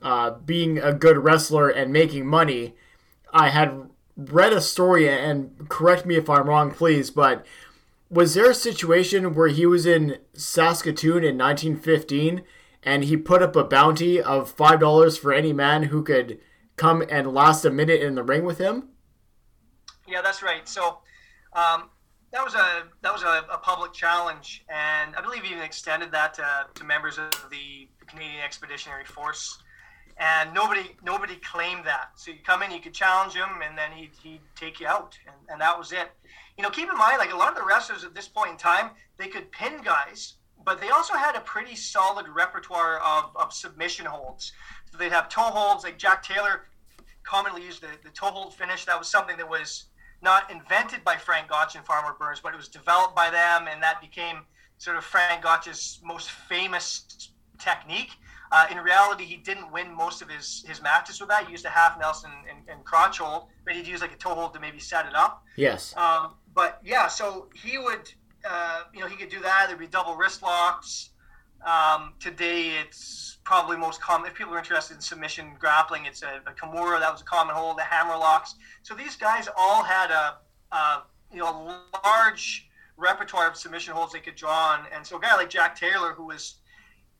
uh, being a good wrestler and making money, I had read a story, and correct me if I'm wrong, please, but was there a situation where he was in Saskatoon in 1915 and he put up a bounty of $5 for any man who could come and last a minute in the ring with him? Yeah, that's right. So, um, that was a that was a, a, public challenge, and I believe he even extended that to, to members of the Canadian Expeditionary Force and nobody nobody claimed that. So you come in, you could challenge him, and then he'd, he'd take you out, and, and that was it. You know, keep in mind, like a lot of the wrestlers at this point in time, they could pin guys, but they also had a pretty solid repertoire of, of submission holds. So they'd have toe holds, like Jack Taylor commonly used the, the toe hold finish. That was something that was not invented by Frank Gotch and Farmer Burns, but it was developed by them, and that became sort of Frank Gotch's most famous technique. Uh, in reality, he didn't win most of his, his matches with that. He used a half Nelson and, and crotch hold, but he'd use like a toe hold to maybe set it up. Yes. Um, but yeah, so he would, uh, you know, he could do that. There'd be double wrist locks. Um, today, it's probably most common. If people are interested in submission grappling, it's a, a Kimura. That was a common hold. The hammer locks. So these guys all had a, a you know large repertoire of submission holds they could draw on. And so a guy like Jack Taylor, who was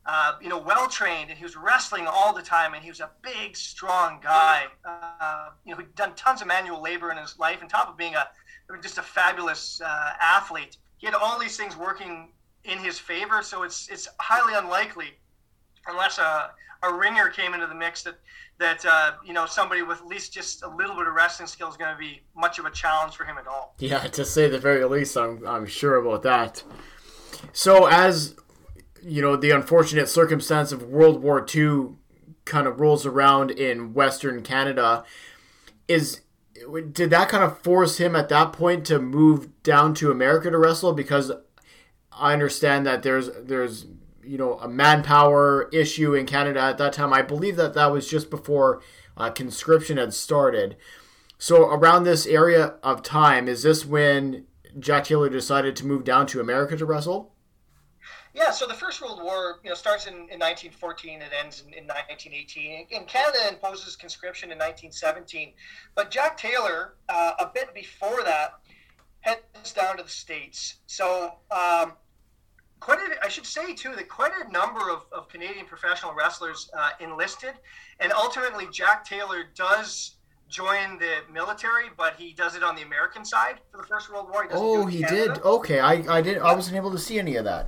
uh, you know, well trained, and he was wrestling all the time, and he was a big, strong guy. Uh, you know, he'd done tons of manual labor in his life, on top of being a just a fabulous uh, athlete. He had all these things working in his favor, so it's it's highly unlikely, unless a, a ringer came into the mix, that that uh, you know somebody with at least just a little bit of wrestling skill is going to be much of a challenge for him at all. Yeah, to say the very least, I'm I'm sure about that. So as you know, the unfortunate circumstance of World War II kind of rolls around in Western Canada. Is did that kind of force him at that point to move down to America to wrestle? Because I understand that there's there's you know a manpower issue in Canada at that time. I believe that that was just before uh, conscription had started. So around this area of time, is this when Jack Taylor decided to move down to America to wrestle? Yeah, so the First World War, you know, starts in, in 1914 and ends in, in 1918. And Canada imposes conscription in 1917. But Jack Taylor, uh, a bit before that, heads down to the States. So um, quite a, I should say, too, that quite a number of, of Canadian professional wrestlers uh, enlisted. And ultimately, Jack Taylor does join the military, but he does it on the American side for the First World War. He oh, he did. Okay, I, I did. I wasn't able to see any of that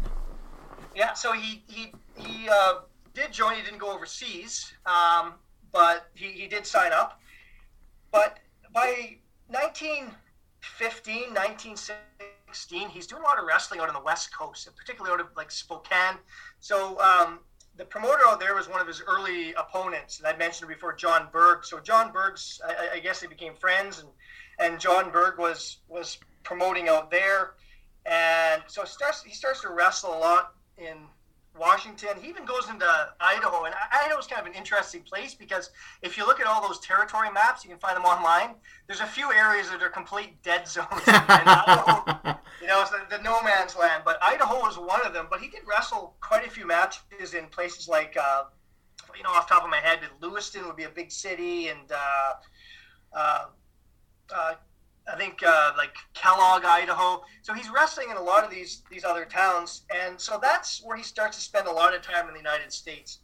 yeah, so he, he he uh, did join. He didn't go overseas, um, but he, he did sign up. But by 1915, 1916, he's doing a lot of wrestling out on the West Coast, and particularly out of like Spokane. So um, the promoter out there was one of his early opponents, and I mentioned before, John Berg. So John Berg's, I, I guess they became friends, and and John Berg was was promoting out there, and so starts he starts to wrestle a lot in Washington. He even goes into Idaho, and Idaho is kind of an interesting place because if you look at all those territory maps, you can find them online. There's a few areas that are complete dead zones Idaho. you know, it's the, the, no man's land. But Idaho was one of them. But he did wrestle quite a few matches in places like, uh, you know, off top of my head, Lewiston would be a big city, and uh, uh, uh I think uh, like Kellogg, Idaho. So he's wrestling in a lot of these these other towns, and so that's where he starts to spend a lot of time in the United States.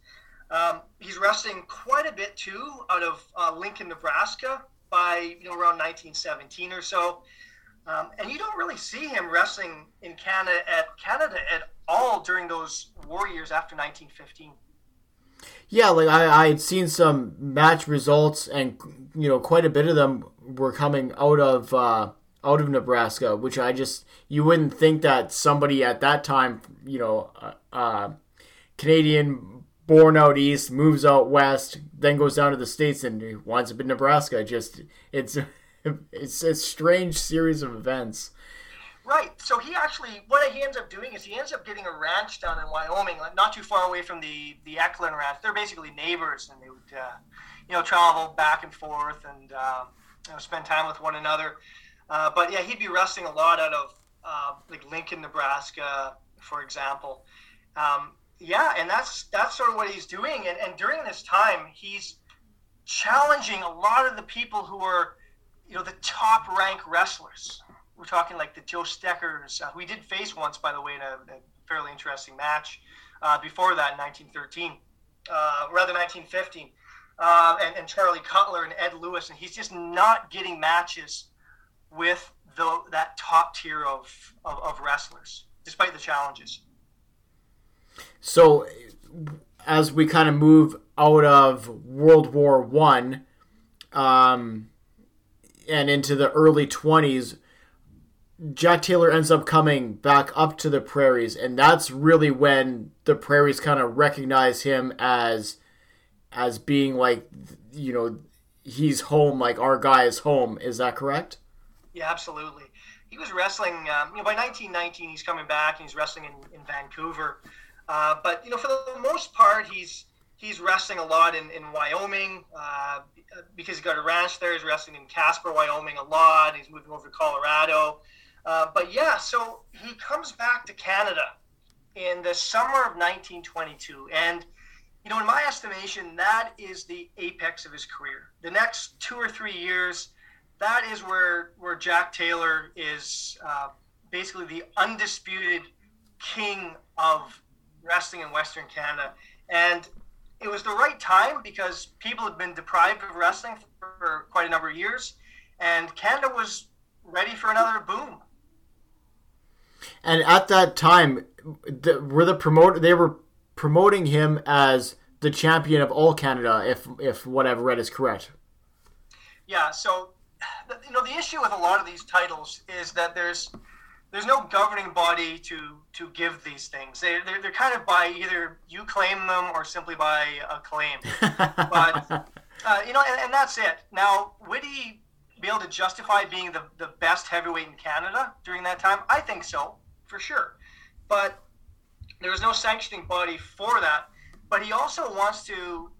Um, he's wrestling quite a bit too out of uh, Lincoln, Nebraska, by you know around 1917 or so. Um, and you don't really see him wrestling in Canada at Canada at all during those war years after 1915. Yeah, like I, I had seen some match results, and you know, quite a bit of them were coming out of uh, out of Nebraska, which I just you wouldn't think that somebody at that time, you know, uh, uh, Canadian born out east, moves out west, then goes down to the states and winds up in Nebraska. Just it's it's a strange series of events. Right. So he actually, what he ends up doing is he ends up getting a ranch down in Wyoming, not too far away from the the Eklund Ranch. They're basically neighbors, and they would, uh, you know, travel back and forth and um, you know, spend time with one another. Uh, but yeah, he'd be wrestling a lot out of uh, like Lincoln, Nebraska, for example. Um, yeah, and that's that's sort of what he's doing. And, and during this time, he's challenging a lot of the people who are, you know, the top rank wrestlers we're talking like the Joe Steckers, uh, who we did face once, by the way, in a, a fairly interesting match uh, before that in 1913, uh, rather 1915, uh, and, and, Charlie Cutler and Ed Lewis, and he's just not getting matches with the, that top tier of, of, of wrestlers, despite the challenges. So, as we kind of move out of World War One, um, and into the early 20s, Jack Taylor ends up coming back up to the prairies, and that's really when the prairies kind of recognize him as as being like you know he's home, like our guy is home. Is that correct? Yeah, absolutely. He was wrestling. Um, you know, by 1919, he's coming back and he's wrestling in, in Vancouver. Uh, but you know, for the most part, he's he's wrestling a lot in, in Wyoming uh, because he's got a ranch there. He's wrestling in Casper, Wyoming, a lot. He's moving over to Colorado. Uh, but yeah, so he comes back to Canada in the summer of 1922. And, you know, in my estimation, that is the apex of his career. The next two or three years, that is where, where Jack Taylor is uh, basically the undisputed king of wrestling in Western Canada. And it was the right time because people had been deprived of wrestling for quite a number of years. And Canada was ready for another boom. And at that time, were the promoter they were promoting him as the champion of all Canada, if if what I've read is correct. Yeah. So, you know, the issue with a lot of these titles is that there's there's no governing body to to give these things. They they're, they're kind of by either you claim them or simply by a claim. but uh, you know, and, and that's it. Now, would he be able to justify being the, the best heavyweight in Canada during that time? I think so for sure. But there was no sanctioning body for that. But he also wants to,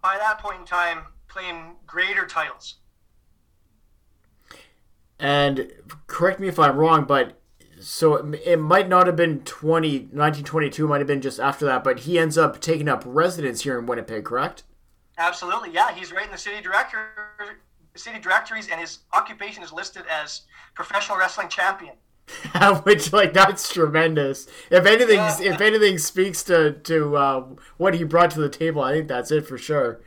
by that point in time, claim greater titles. And correct me if I'm wrong, but so it, it might not have been 20, 1922, it might have been just after that, but he ends up taking up residence here in Winnipeg, correct? Absolutely, yeah. He's right in the city director, city directories, and his occupation is listed as professional wrestling champion. which like that's tremendous. If anything, if anything speaks to to uh, what he brought to the table, I think that's it for sure.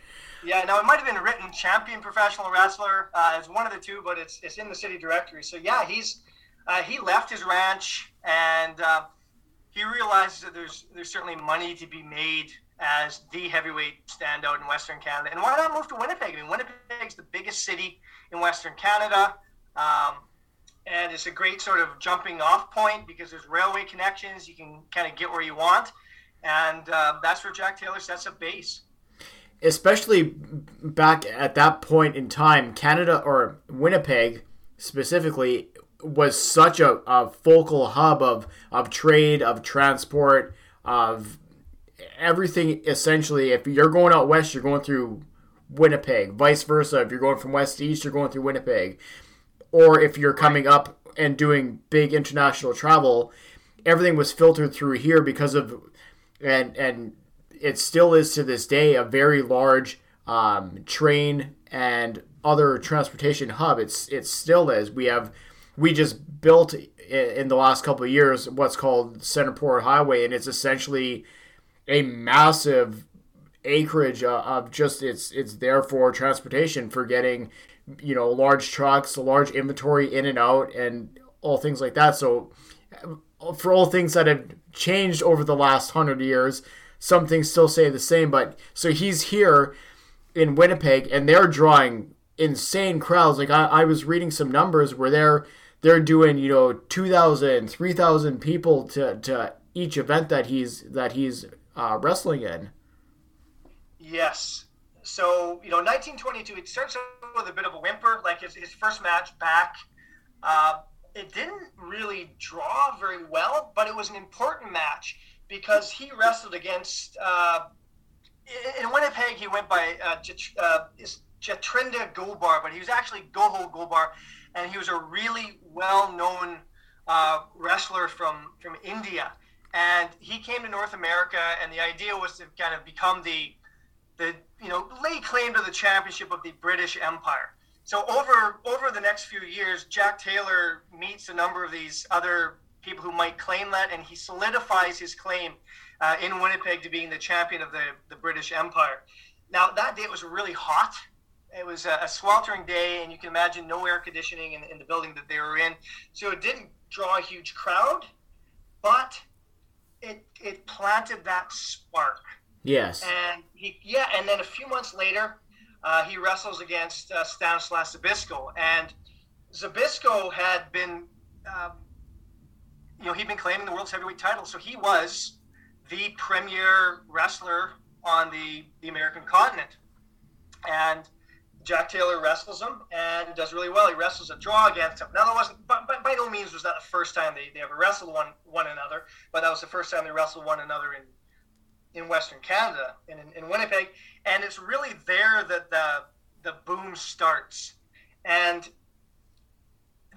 Yeah, now it might have been written champion professional wrestler uh, as one of the two, but it's it's in the city directory. So yeah, he's uh, he left his ranch and uh, he realizes that there's there's certainly money to be made as the heavyweight standout in Western Canada. And why not move to Winnipeg? I mean, Winnipeg's the biggest city in Western Canada. Um, and it's a great sort of jumping off point because there's railway connections. You can kind of get where you want. And uh, that's where Jack Taylor sets a base. Especially back at that point in time, Canada or Winnipeg specifically was such a, a focal hub of, of trade, of transport, of everything essentially. If you're going out west, you're going through Winnipeg. Vice versa. If you're going from west to east, you're going through Winnipeg. Or if you're coming up and doing big international travel, everything was filtered through here because of and and it still is to this day a very large um, train and other transportation hub. It's it still is. We have we just built in the last couple of years what's called Centerport Highway, and it's essentially a massive acreage of just it's it's there for transportation for getting you know large trucks, large inventory in and out, and all things like that. So for all things that have changed over the last hundred years, some things still say the same. But so he's here in Winnipeg, and they're drawing insane crowds. Like I, I was reading some numbers where they're they're doing you know 2,000, 3,000 people to to each event that he's that he's uh, wrestling in. Yes. So, you know, 1922, it starts with a bit of a whimper, like his, his first match back. Uh, it didn't really draw very well, but it was an important match because he wrestled against, uh, in Winnipeg, he went by uh, uh, Jatendra Gobar, but he was actually Goho Gobar, and he was a really well known uh, wrestler from, from India and he came to North America, and the idea was to kind of become the, the you know, lay claim to the championship of the British Empire. So over over the next few years, Jack Taylor meets a number of these other people who might claim that, and he solidifies his claim uh, in Winnipeg to being the champion of the, the British Empire. Now that day it was really hot. It was a, a sweltering day, and you can imagine no air conditioning in, in the building that they were in, so it didn't draw a huge crowd, but it it planted that spark. Yes. And he yeah, and then a few months later, uh, he wrestles against uh, Stanislav Zbyszko, and Zbyszko had been, um, you know, he'd been claiming the world's heavyweight title, so he was the premier wrestler on the the American continent, and Jack Taylor wrestles him and does really well. He wrestles a draw against him. Now that wasn't, but, but by no means was that the first time they, they ever wrestled one one another. But that was the first time they wrestled one another in in Western Canada in, in, in Winnipeg. And it's really there that the the boom starts. And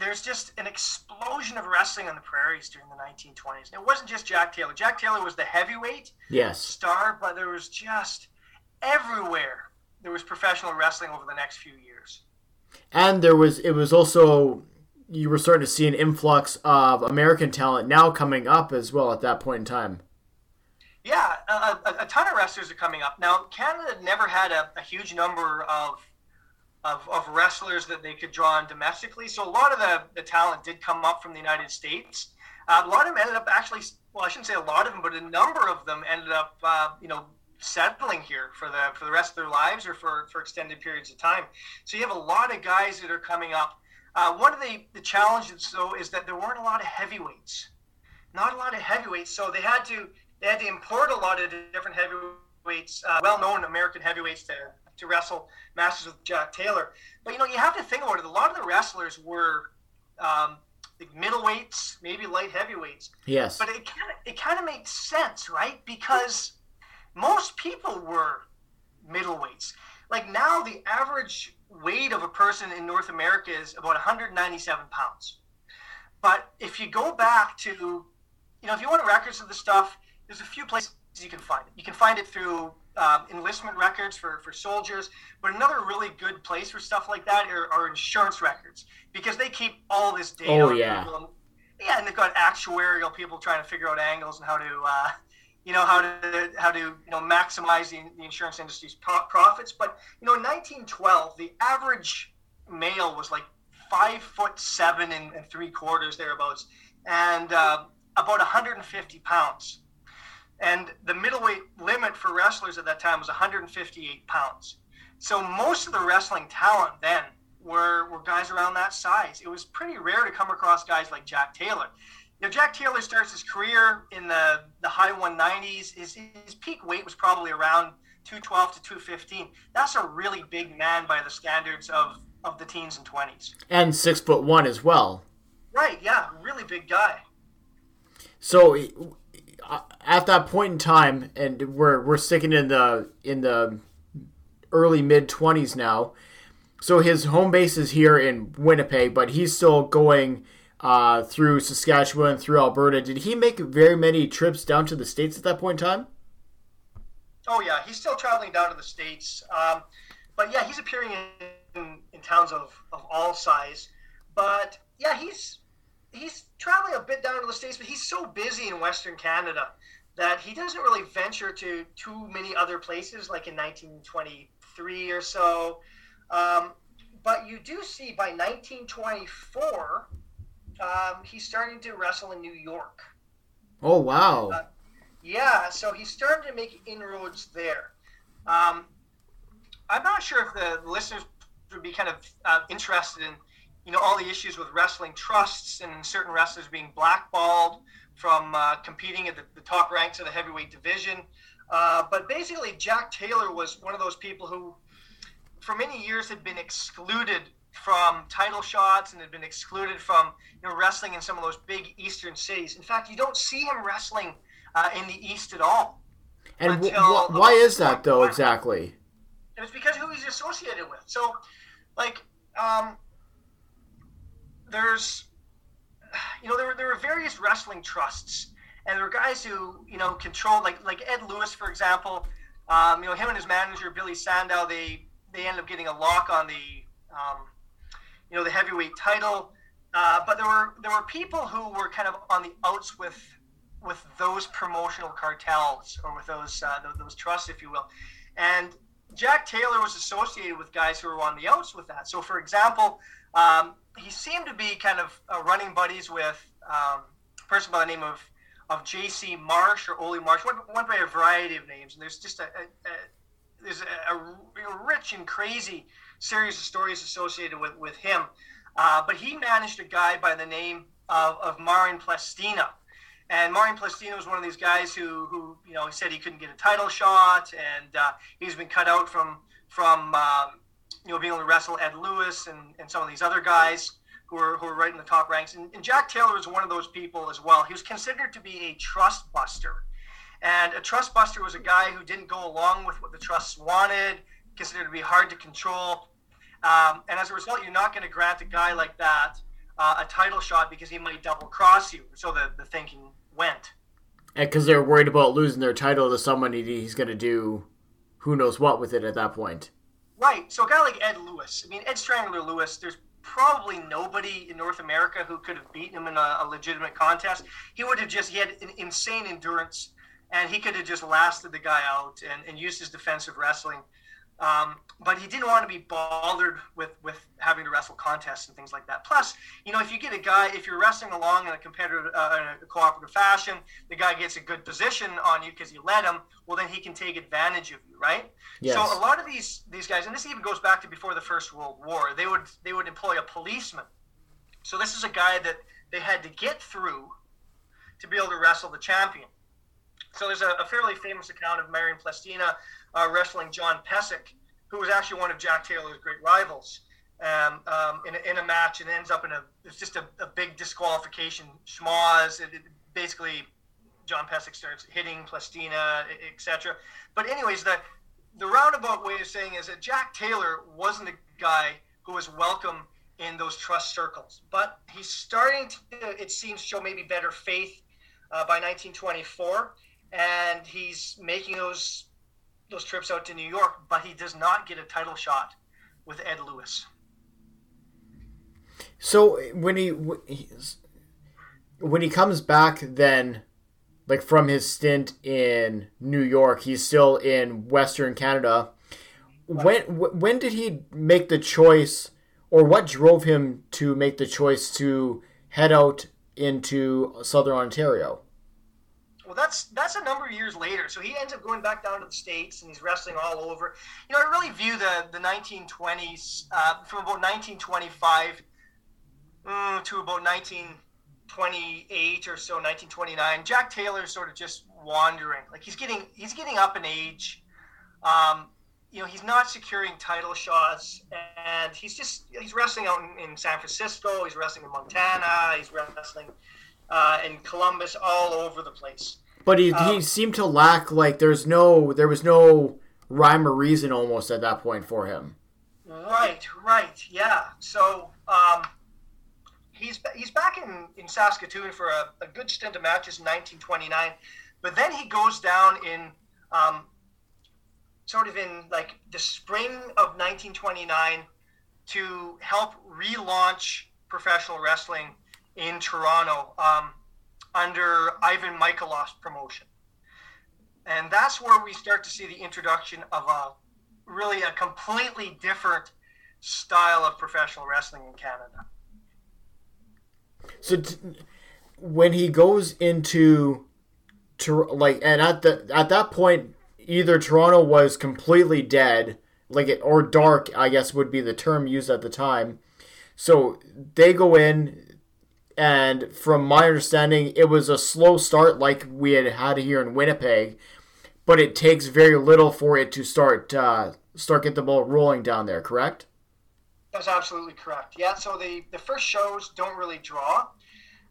there's just an explosion of wrestling on the prairies during the 1920s. And it wasn't just Jack Taylor. Jack Taylor was the heavyweight yes. star, but there was just everywhere there was professional wrestling over the next few years. And there was it was also you were starting to see an influx of American talent now coming up as well at that point in time. Yeah, a, a, a ton of wrestlers are coming up now. Canada never had a, a huge number of, of, of wrestlers that they could draw on domestically, so a lot of the, the talent did come up from the United States. Uh, a lot of them ended up actually, well, I shouldn't say a lot of them, but a number of them ended up, uh, you know, settling here for the for the rest of their lives or for, for extended periods of time. So you have a lot of guys that are coming up. Uh, one of the, the challenges though is that there weren't a lot of heavyweights. Not a lot of heavyweights. So they had to they had to import a lot of different heavyweights, uh, well known American heavyweights to to wrestle Masters with Jack Taylor. But you know, you have to think about it. A lot of the wrestlers were um, like middleweights, maybe light heavyweights. Yes. But it kind of it kind of makes sense, right? Because most people were middleweights. Like now, the average weight of a person in North America is about 197 pounds. But if you go back to, you know, if you want records of the stuff, there's a few places you can find it. You can find it through um, enlistment records for, for soldiers, but another really good place for stuff like that are, are insurance records because they keep all this data. Oh, yeah. And, yeah, and they've got actuarial people trying to figure out angles and how to uh, you know how to how to you know maximize the, the insurance industry's pro- profits. But you know, in 1912, the average male was like five foot seven and, and three quarters thereabouts, and uh, about 150 pounds. And the middleweight limit for wrestlers at that time was 158 pounds. So most of the wrestling talent then were, were guys around that size. It was pretty rare to come across guys like Jack Taylor. You know, Jack Taylor starts his career in the, the high 190s. His, his peak weight was probably around 212 to 215. That's a really big man by the standards of, of the teens and 20s. And six foot one as well. Right, yeah, really big guy. So at that point in time, and we're we're sticking in the in the early mid twenties now. So his home base is here in Winnipeg, but he's still going uh, through Saskatchewan, through Alberta. Did he make very many trips down to the states at that point in time? Oh yeah, he's still traveling down to the states. Um, but yeah, he's appearing in, in towns of, of all size. But yeah, he's he's traveling a bit down to the states, but he's so busy in Western Canada that he doesn't really venture to too many other places, like in 1923 or so. Um, but you do see by 1924, um, he's starting to wrestle in New York. Oh wow! Uh, yeah, so he's starting to make inroads there. Um, I'm not sure if the listeners would be kind of uh, interested in you know all the issues with wrestling trusts and certain wrestlers being blackballed from uh, competing at the, the, top ranks of the heavyweight division. Uh, but basically, Jack Taylor was one of those people who, for many years, had been excluded from title shots and had been excluded from you know wrestling in some of those big eastern cities. In fact, you don't see him wrestling uh, in the east at all. And w- why is that though exactly? It was because who he's associated with. So, like, um, there's, you know, there were, there were various wrestling trusts, and there were guys who, you know, controlled, like like Ed Lewis, for example. Um, you know, him and his manager Billy Sandow, they they end up getting a lock on the, um, you know, the heavyweight title. Uh, but there were there were people who were kind of on the outs with with those promotional cartels or with those uh, those, those trusts, if you will. And Jack Taylor was associated with guys who were on the outs with that. So, for example, um, he seemed to be kind of uh, running buddies with um, a person by the name of of J.C. Marsh or Ole Marsh, one, one by a variety of names. And there's just a, a, a there's a, a, rich and crazy series of stories associated with with him. Uh, but he managed a guy by the name of, of Marin Plestina. And Marin Plestina was one of these guys who, who you know, said he couldn't get a title shot, and uh, he's been cut out from from um, you know, being able to wrestle Ed Lewis and, and some of these other guys who are, who are right in the top ranks. And, and Jack Taylor was one of those people as well. He was considered to be a trust buster. And a trust buster was a guy who didn't go along with what the trusts wanted, considered to be hard to control. Um, and as a result, you're not going to grant a guy like that uh, a title shot because he might double cross you. So the, the thinking went. And because they're worried about losing their title to somebody he's going to do who knows what with it at that point. Right. So a guy like Ed Lewis. I mean, Ed Strangler Lewis. There's probably nobody in North America who could have beaten him in a, a legitimate contest. He would have just he had an insane endurance, and he could have just lasted the guy out and, and used his defensive wrestling. Um, but he didn't want to be bothered with, with having to wrestle contests and things like that. Plus, you know, if you get a guy, if you're wrestling along in a competitive, uh, in a cooperative fashion, the guy gets a good position on you because you let him. Well, then he can take advantage of you, right? Yes. So a lot of these these guys, and this even goes back to before the First World War, they would they would employ a policeman. So this is a guy that they had to get through to be able to wrestle the champion. So there's a, a fairly famous account of Marin Plestina uh, wrestling John Pesek, who was actually one of Jack Taylor's great rivals, um, um, in, a, in a match and ends up in a it's just a, a big disqualification schmoz. It, it, basically, John Pesek starts hitting Plestina, etc. But anyways, the the roundabout way of saying is that Jack Taylor wasn't a guy who was welcome in those trust circles, but he's starting to, it seems, show maybe better faith uh, by 1924, and he's making those those trips out to New York, but he does not get a title shot with Ed Lewis. So when he when he comes back, then like from his stint in New York, he's still in Western Canada. When when did he make the choice, or what drove him to make the choice to head out into Southern Ontario. Well, that's that's a number of years later. So he ends up going back down to the states, and he's wrestling all over. You know, I really view the the 1920s uh, from about 1925 mm, to about 1928 or so, 1929. Jack Taylor's sort of just wandering. Like he's getting he's getting up in age. Um, you know, he's not securing title shots, and he's just he's wrestling out in, in San Francisco. He's wrestling in Montana. He's wrestling uh, in Columbus, all over the place. But he, um, he seemed to lack like there's no there was no rhyme or reason almost at that point for him. Right, right, yeah. So um, he's he's back in, in Saskatoon for a, a good stint of matches in 1929, but then he goes down in um, sort of in like the spring of 1929 to help relaunch professional wrestling in Toronto um, under Ivan Mikhailov's promotion. And that's where we start to see the introduction of a really a completely different style of professional wrestling in Canada. So t- when he goes into to like and at the at that point either Toronto was completely dead like it or dark I guess would be the term used at the time. So they go in and from my understanding, it was a slow start like we had had here in Winnipeg, but it takes very little for it to start uh, start get the ball rolling down there. Correct? That's absolutely correct. Yeah. So the the first shows don't really draw,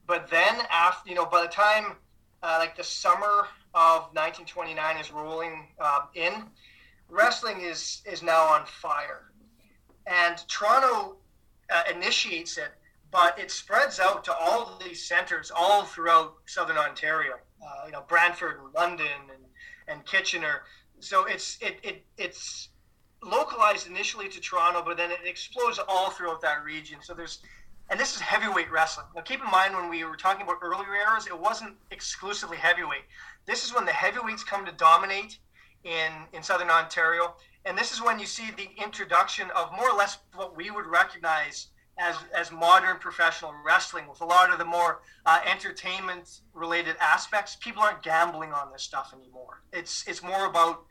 but then after you know by the time uh, like the summer of 1929 is rolling uh, in, wrestling is is now on fire, and Toronto uh, initiates it but it spreads out to all these centers all throughout southern Ontario. Uh, you know, Brantford and London and, and Kitchener. So it's it, it it's localized initially to Toronto, but then it explodes all throughout that region. So there's and this is heavyweight wrestling. Now keep in mind when we were talking about earlier eras, it wasn't exclusively heavyweight. This is when the heavyweights come to dominate in in southern Ontario, and this is when you see the introduction of more or less what we would recognize as as modern professional wrestling with a lot of the more uh, entertainment related aspects people aren't gambling on this stuff anymore. It's it's more about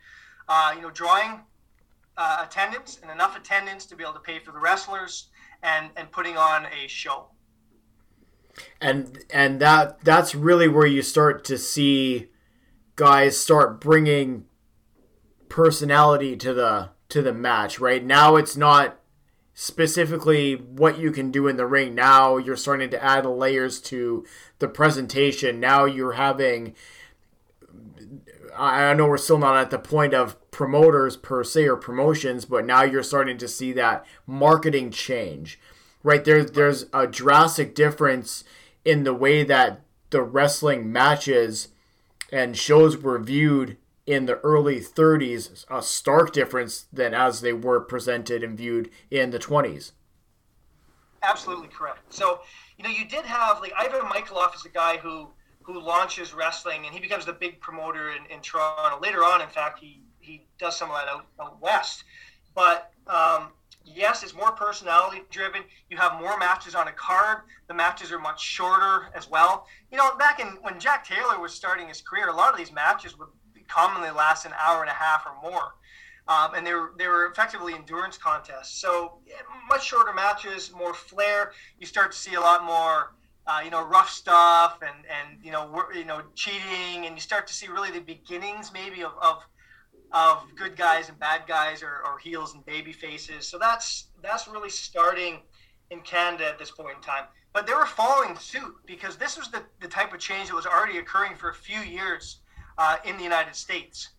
uh, you know drawing uh, attendance and enough attendance to be able to pay for the wrestlers and and putting on a show. And and that that's really where you start to see guys start bringing personality to the to the match right? Now it's not specifically what you can do in the ring. Now you're starting to add layers to the presentation. Now you're having. I know we're still not at the point of promoters per se or promotions, but now you're starting to see that marketing change. Right there, there's a drastic difference in the way that the wrestling matches and shows were viewed in the early 30s a stark difference than as they were presented and viewed in the 20s. Absolutely correct. So, you know, you did have like Ivan Michaeloff is a guy who who launches wrestling and he becomes the big promoter in, in Toronto. Later on, in fact, he he does some of that out, out west. But um, yes, it's more personality driven. You have more matches on a card. The matches are much shorter as well. You know, back in when Jack Taylor was starting his career, a lot of these matches would commonly last an hour and a half or more. Um, and they were they were effectively endurance contests. So much shorter matches, more flair. You start to see a lot more, uh, you know, rough stuff and and you know you know cheating, and you start to see really the beginnings maybe of of, of good guys and bad guys, or, or heels and baby faces. So that's that's really starting in Canada at this point in time. But they were following suit because this was the, the type of change that was already occurring for a few years uh, in the United States.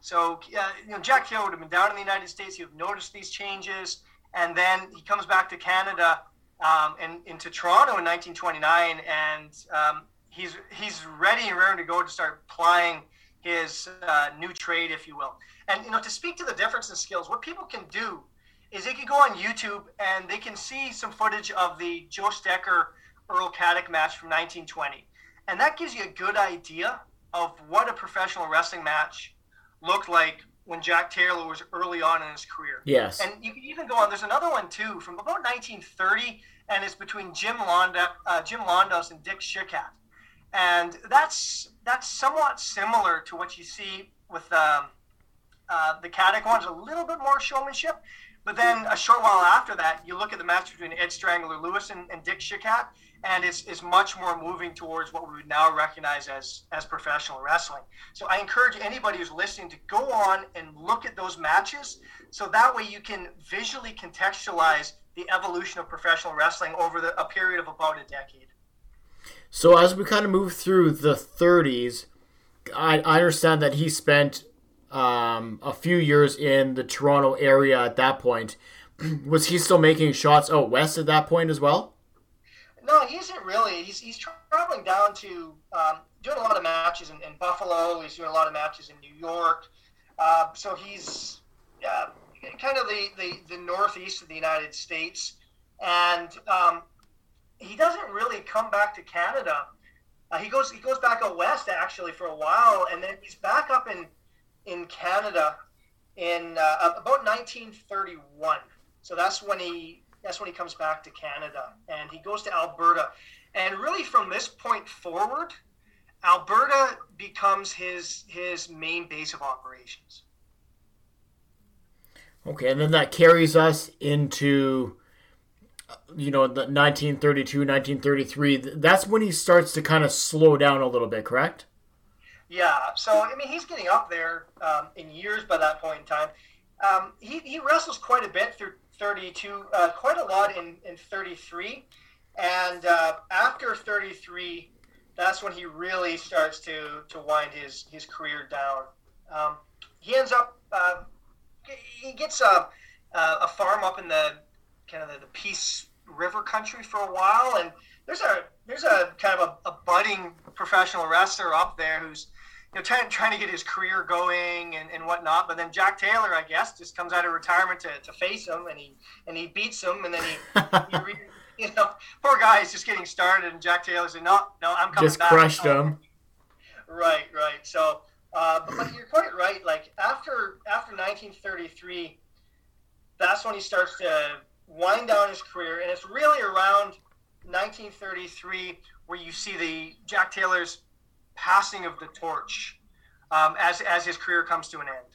So, uh, you know, Jack Hill would have been down in the United States. He would have noticed these changes, and then he comes back to Canada um, and into Toronto in 1929, and um, he's he's ready and raring to go to start plying his uh, new trade, if you will. And you know, to speak to the difference in skills, what people can do is they can go on YouTube and they can see some footage of the Joe Stecher Earl Caddock match from 1920, and that gives you a good idea of what a professional wrestling match looked like when Jack Taylor was early on in his career. Yes. And you can even go on. There's another one too from about 1930, and it's between Jim Londa, uh, Jim Londos and Dick Shikat, and that's that's somewhat similar to what you see with um, uh, the Caddock ones. A little bit more showmanship, but then a short while after that, you look at the match between Ed Strangler Lewis and, and Dick Shikat, and it's, it's much more moving towards what we would now recognize as, as professional wrestling. So I encourage anybody who's listening to go on and look at those matches so that way you can visually contextualize the evolution of professional wrestling over the, a period of about a decade. So as we kind of move through the 30s, I, I understand that he spent um, a few years in the Toronto area at that point. Was he still making shots out west at that point as well? No, he isn't really. He's, he's traveling down to um, doing a lot of matches in, in, Buffalo. He's doing a lot of matches in New York. Uh, so he's uh, kind of the, the, the, northeast of the United States. And um, he doesn't really come back to Canada. Uh, he goes he goes back out west actually for a while, and then he's back up in in Canada in uh, about 1931. So that's when he that's when he comes back to Canada, and he goes to Alberta. And really, from this point forward, Alberta becomes his his main base of operations. Okay, and then that carries us into you know the 1932 1933 that's when he starts to kind of slow down a little bit correct yeah so i mean he's getting up there um, in years by that point in time um, he, he wrestles quite a bit through 32 uh, quite a lot in, in 33 and uh, after 33 that's when he really starts to to wind his his career down. Um, he ends up uh, he gets a, a farm up in the kind of the, the Peace River country for a while, and there's a there's a kind of a, a budding professional wrestler up there who's you know trying, trying to get his career going and, and whatnot. But then Jack Taylor, I guess, just comes out of retirement to, to face him, and he and he beats him, and then he, he re, you know poor guy is just getting started, and Jack Taylor said, no, no, I'm coming just back. crushed him. Right, right. So, uh, but, but you're quite right. Like after after 1933, that's when he starts to wind down his career, and it's really around 1933 where you see the Jack Taylor's passing of the torch um, as as his career comes to an end.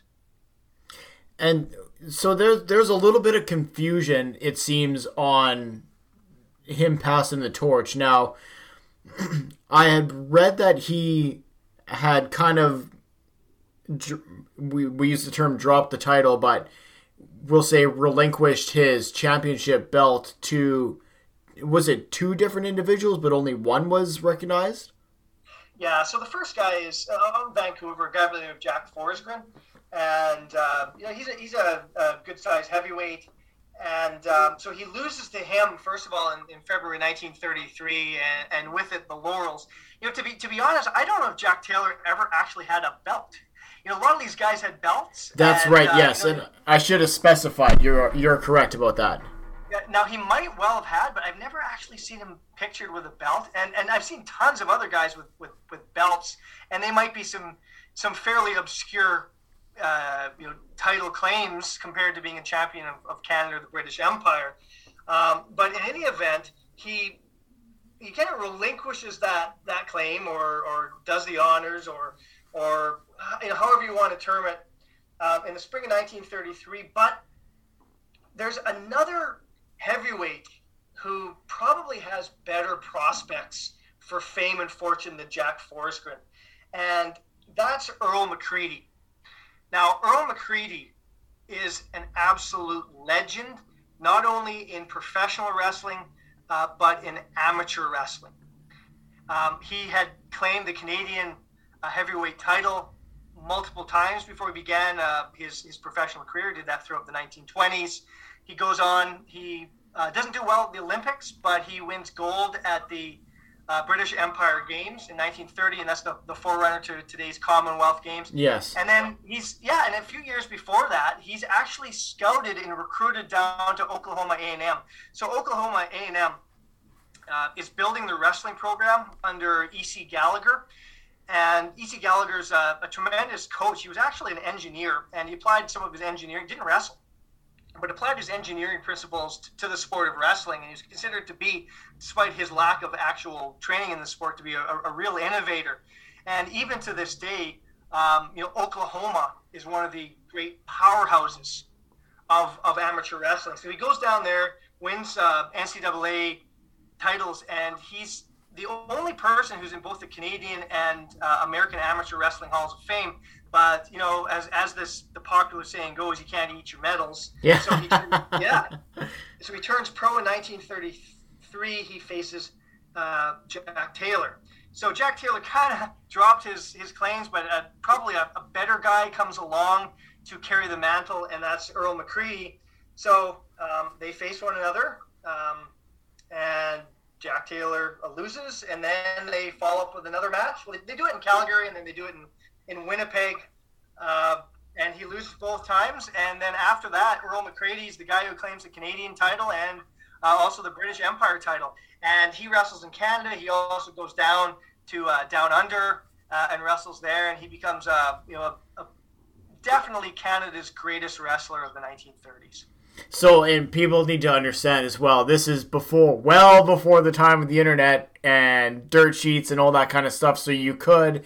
And so there's there's a little bit of confusion it seems on him passing the torch. Now, I had read that he had kind of we we use the term drop the title, but we'll say relinquished his championship belt to was it two different individuals but only one was recognized yeah so the first guy is uh, vancouver a guy by the name of jack forsgren and uh, you know he's a, he's a, a good sized heavyweight and um, so he loses to him first of all in, in February 1933, and, and, with it the laurels. You know, to be to be honest, I don't know if Jack Taylor ever actually had a belt you know, a lot of these guys had belts. That's and, right. Uh, yes, you know, and I should have specified. You're you're correct about that. Now he might well have had, but I've never actually seen him pictured with a belt, and and I've seen tons of other guys with with, with belts, and they might be some some fairly obscure uh, you know title claims compared to being a champion of, of Canada or the British Empire. Um, but in any event, he he kind of relinquishes that that claim or or does the honors or or you know, however you want to term it, uh, in the spring of 1933. But there's another heavyweight who probably has better prospects for fame and fortune than Jack Forsgren, and that's Earl McCready. Now, Earl McCready is an absolute legend, not only in professional wrestling, uh, but in amateur wrestling. Um, he had claimed the Canadian uh, heavyweight title multiple times before he began uh, his, his professional career. Did that throughout the 1920s. He goes on. He uh, doesn't do well at the Olympics, but he wins gold at the uh, British Empire Games in 1930, and that's the, the forerunner to today's Commonwealth Games. Yes. And then he's yeah, and a few years before that, he's actually scouted and recruited down to Oklahoma A&M. So Oklahoma A&M uh, is building the wrestling program under E.C. Gallagher. And E.C. Gallagher's a, a, tremendous coach. He was actually an engineer, and he applied some of his engineering. Didn't wrestle, but applied his engineering principles t- to the sport of wrestling, and he's considered to be, despite his lack of actual training in the sport, to be a, a real innovator. And even to this day, um, you know, Oklahoma is one of the great powerhouses of, of amateur wrestling. So he goes down there, wins uh, NCAA titles, and he's the only person who's in both the Canadian and uh, American Amateur Wrestling Halls of Fame. But you know, as as this the popular saying goes, you can't eat your medals. Yeah. So he, yeah. So he turns pro in 1933. He faces uh, Jack Taylor. So Jack Taylor kind of dropped his his claims, but uh, probably a, a, better guy comes along to carry the mantle, and that's Earl McCready. So um, they face one another, um, and Jack Taylor loses, and then they follow up with another match. Well, they, do it in Calgary, and then they do it in, in Winnipeg, uh, and he loses both times. And then after that, Earl McCready is the guy who claims the Canadian title and uh, also the British Empire title. And he wrestles in Canada. He also goes down to uh, Down Under uh, and wrestles there, and he becomes, uh, you know, a, a definitely Canada's greatest wrestler of the 1930s. So, and people need to understand as well, this is before, well before the time of the internet and dirt sheets and all that kind of stuff. So, you could,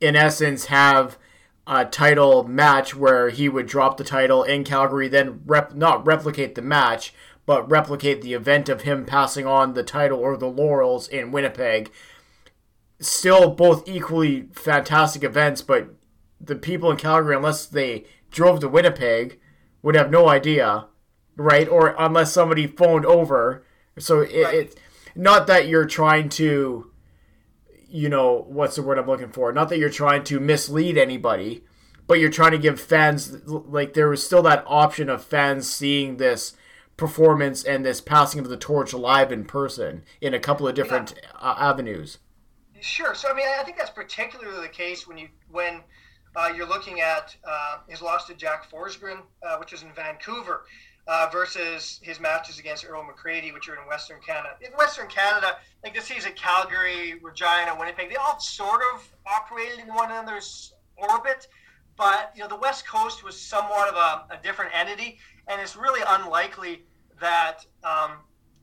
in essence, have a title match where he would drop the title in Calgary, then rep, not replicate the match, but replicate the event of him passing on the title or the laurels in Winnipeg. Still, both equally fantastic events, but the people in Calgary, unless they drove to Winnipeg, would have no idea, right? Or unless somebody phoned over. So it, right. it not that you're trying to, you know, what's the word I'm looking for? Not that you're trying to mislead anybody, but you're trying to give fans like there was still that option of fans seeing this performance and this passing of the torch live in person in a couple of different yeah. uh, avenues. Sure. So I mean, I think that's particularly the case when you when uh, you're looking at uh, his loss to Jack Forsgren, uh, which was in Vancouver, uh, versus his matches against Earl McCready, which are in Western Canada. In Western Canada, like this season, Calgary, Regina, Winnipeg, they all sort of operated in one another's orbit, but you know the West Coast was somewhat of a, a different entity, and it's really unlikely that um,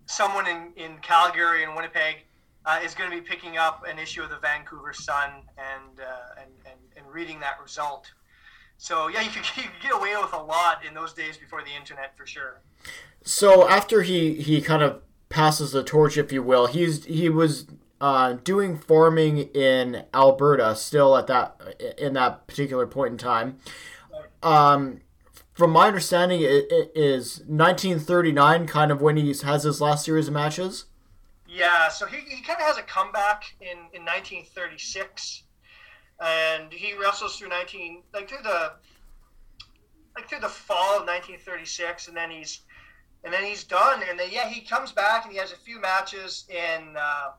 someone in, in Calgary and Winnipeg uh, is going to be picking up an issue of the Vancouver Sun and, uh, and, and, and reading that result. So yeah, you could, you could, get away with a lot in those days before the internet for sure. So after he, he kind of passes the torch, if you will, he's he was uh, doing farming in Alberta still at that in that particular point in time. Um, from my understanding, it, it is 1939 kind of when he has his last series of matches. Yeah, so he, he kind of has a comeback in, in 1936, and he wrestles through 19 like through the like through the fall of 1936, and then he's and then he's done, and then yeah, he comes back and he has a few matches in uh,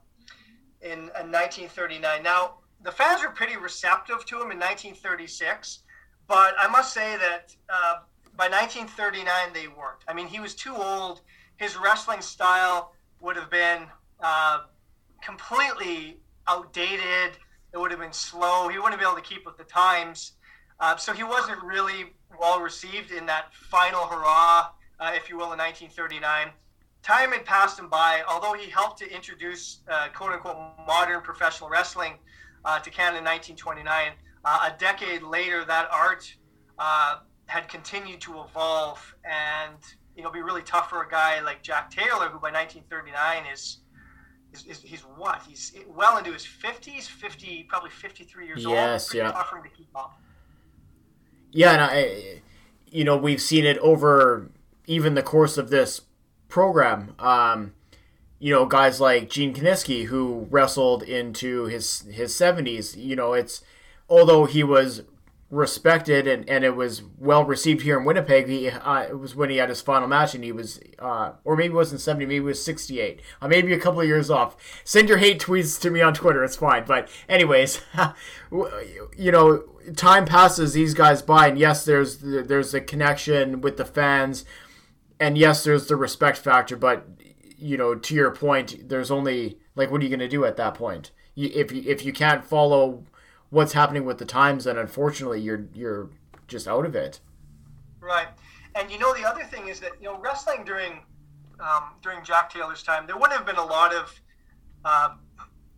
in, in 1939. Now the fans were pretty receptive to him in 1936, but I must say that uh, by 1939 they weren't. I mean, he was too old. His wrestling style would have been uh, completely outdated. It would have been slow. He wouldn't be able to keep with the times. Uh, so he wasn't really well received in that final hurrah, uh, if you will, in 1939. Time had passed him by, although he helped to introduce uh, quote unquote modern professional wrestling uh, to Canada in 1929. Uh, a decade later, that art had continued to evolve and you know be really tough for a guy like Jack Taylor, who by 1939 is he's, he's what? He's well into his 50s, 50, probably 53 years yes, old. Yes, yeah. To keep up. Yeah, and I, you know, we've seen it over even the course of this program. Um, you know, guys like Gene Kiniski who wrestled into his his 70s. You know, it's although he was respected and, and it was well received here in Winnipeg. He uh, it was when he had his final match and he was uh, or maybe it wasn't 70, maybe it was 68. Uh, maybe a couple of years off. Send your hate tweets to me on Twitter, it's fine. But anyways, you know, time passes these guys by and yes, there's there's a connection with the fans and yes, there's the respect factor, but you know, to your point, there's only like what are you going to do at that point? You, if you, if you can't follow what's happening with the times, and unfortunately, you're you're just out of it. Right, And you know, the other thing is that you know, wrestling during um, during Jack Taylor's time, there wouldn't have been a lot of uh,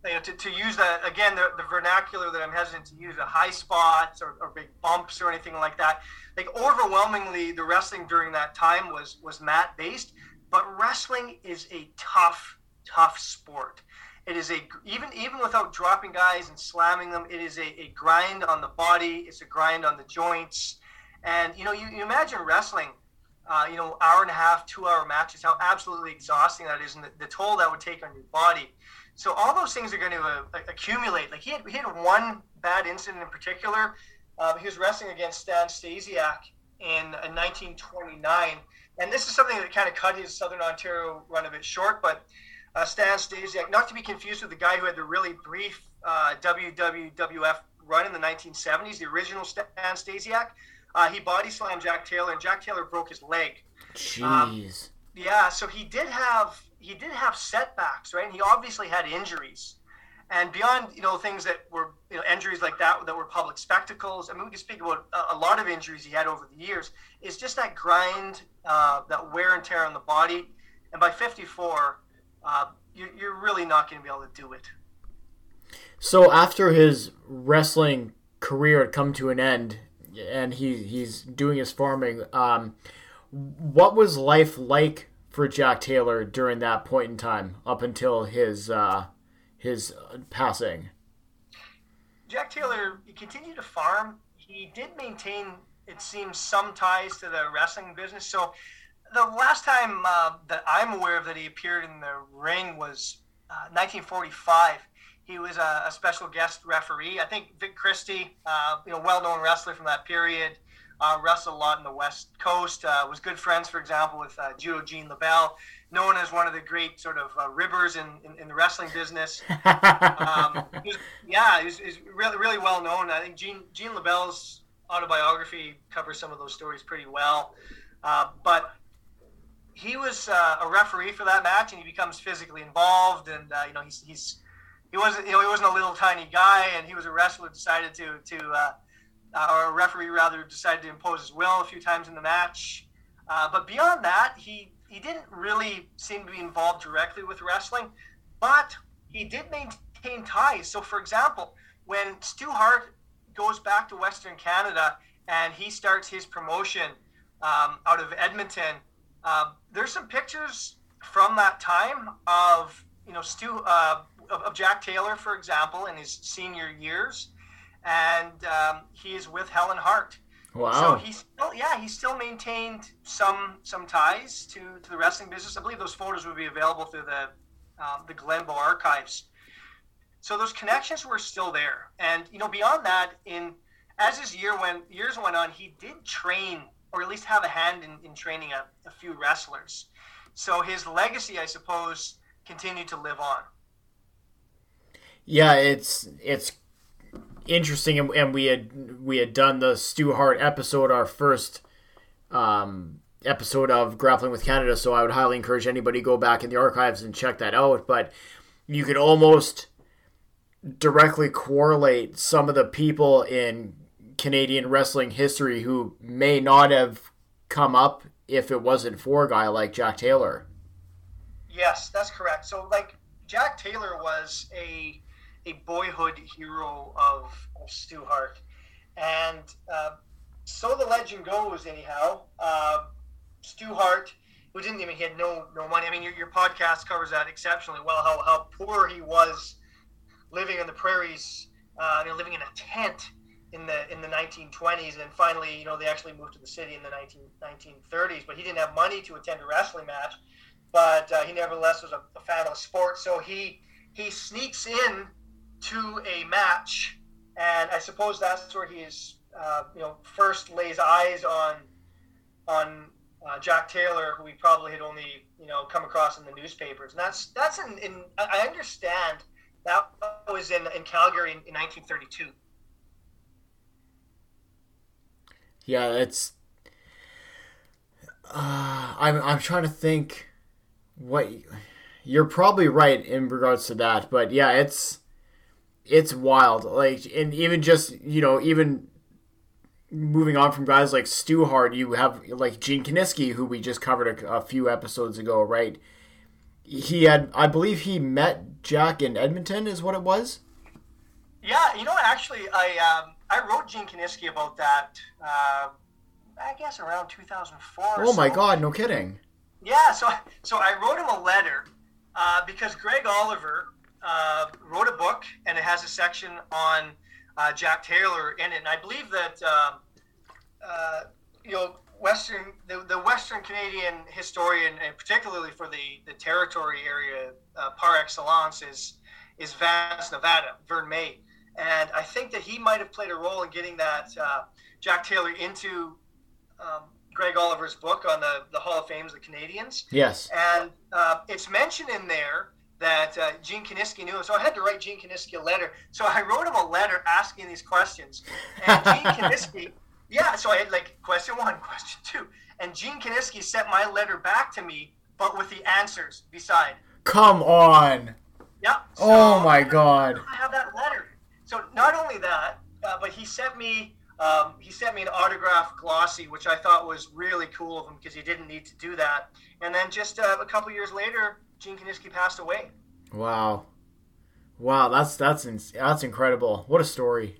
you know, to, to use that again, the, the vernacular that I'm hesitant to use, a high spots or, or, big bumps or anything like that. Like overwhelmingly, the wrestling during that time was was mat based, but wrestling is a tough, tough sport. It is a even even without dropping guys and slamming them, it is a, a grind on the body. It's a grind on the joints, and you know you, you imagine wrestling. Uh, you know, hour and a half, two hour matches, how absolutely exhausting that is, and the, the toll that would take on your body. So all those things are going to uh, accumulate. Like he had, he had one bad incident in particular. Uh, he was wrestling against Stan Stasiak in, in 1929, and this is something that kind of cut his Southern Ontario run a bit short. But uh, Stan Stasiak, not to be confused with the guy who had the really brief uh, WWF run in the 1970s, the original Stan Stasiak. Uh, he body slammed Jack Taylor, and Jack Taylor broke his leg. Jeez. Um, yeah, so he did have he did have setbacks, right? And he obviously had injuries. And beyond, you know, things that were, you know, injuries like that that were public spectacles. I mean, we can speak about a, a lot of injuries he had over the years. It's just that grind, uh, that wear and tear on the body. And by 54, uh, you're, you're really not going to be able to do it. So after his wrestling career had come to an end, and he he's doing his farming, um, what was life like for Jack Taylor during that point in time, up until his uh, his passing. Jack Taylor he continued to farm. He did maintain, it seems, some ties to the wrestling business. So the last time uh, that I'm aware of that he appeared in the ring was uh, 1945. He was a, a, special guest referee. I think Vic Christie, uh, you know, well-known wrestler from that period, uh, wrestled a lot in the West Coast. Uh, was good friends, for example, with uh, Judo Gene LeBell, known as one of the great sort of uh, ribbers in, in, in, the wrestling business. um, he was, yeah, he's, really really well known. I think Gene Gene LeBell's autobiography covers some of those stories pretty well. Uh, but he was uh, a referee for that match, and he becomes physically involved. And uh, you know, he's, he's he wasn't you know he wasn't a little tiny guy, and he was a wrestler. Decided to to uh, or a referee rather decided to impose his will a few times in the match. Uh, but beyond that, he he didn't really seem to be involved directly with wrestling, but he did maintain ties. So, for example, when Stu Hart goes back to Western Canada and he starts his promotion um, out of Edmonton, uh, there's some pictures from that time of you know Stu uh, of, of Jack Taylor, for example, in his senior years and um, he is with Helen Hart. Wow. So he still, yeah, he still maintained some some ties to, to the wrestling business. I believe those photos would be available through the um, the Glenbow archives. So those connections were still there, and you know beyond that, in as his year when years went on, he did train or at least have a hand in, in training a, a few wrestlers. So his legacy, I suppose, continued to live on. Yeah, it's it's interesting, and, and we had we had done the Stu Hart episode, our first um, episode of Grappling with Canada. So I would highly encourage anybody go back in the archives and check that out. But you could almost directly correlate some of the people in Canadian wrestling history who may not have come up if it wasn't for a guy like Jack Taylor. Yes, that's correct. So, like, Jack Taylor was a a boyhood hero of, of Stu Hart. And uh, so the legend goes, anyhow. Uh, Stu Hart, who didn't even, he had no no money. I mean, your, your podcast covers that exceptionally well, how, how poor he was living in the prairies, uh, you know, living in a tent in the in the 1920s, and finally, you know, they actually moved to the city in the 19, 1930s. But he didn't have money to attend a wrestling match. But uh, he nevertheless was a, a fan of sports, so he he sneaks in to a match, and I suppose that's where he's uh, you know first lays eyes on on uh, Jack Taylor, who he probably had only you know come across in the newspapers, and that's that's in, in I understand that was in, in Calgary in, in 1932. Yeah, it's. Uh, I'm I'm trying to think. What you're probably right in regards to that, but yeah, it's it's wild. Like, and even just you know, even moving on from guys like Stu Hart, you have like Gene Kiniski, who we just covered a, a, few episodes ago, right? He had, I believe, he met Jack in Edmonton, is what it was. Yeah, you know, actually, I um, I wrote Gene Kiniski about that. Uh, I guess around 2004. Oh my so. God! No kidding. Yeah, so so I wrote him a letter uh, because Greg Oliver uh, wrote a book and it has a section on uh, Jack Taylor in it, and I believe that um, uh, you know Western the, the Western Canadian historian, and particularly for the the territory area uh, par excellence, is is Vance Nevada, Vern May, and I think that he might have played a role in getting that uh, Jack Taylor into um, Greg Oliver's book on the the Hall of Fames, the Canadians. Yes, and uh, it's mentioned in there that uh, Gene Kiniski knew him. So I had to write Gene Kiniski a letter. So I wrote him a letter asking these questions. And Gene Kiniski, yeah, so I had like question one, question two. And Gene Kiniski sent my letter back to me, but with the answers beside. Come on. Yeah. So oh my God. I have that letter. So not only that, uh, but he sent me um, he sent me an autograph glossy, which I thought was really cool of him because he didn't need to do that. And then just uh, a couple years later, Gene Kiniski passed away. Wow, wow, that's that's that's incredible. What a story.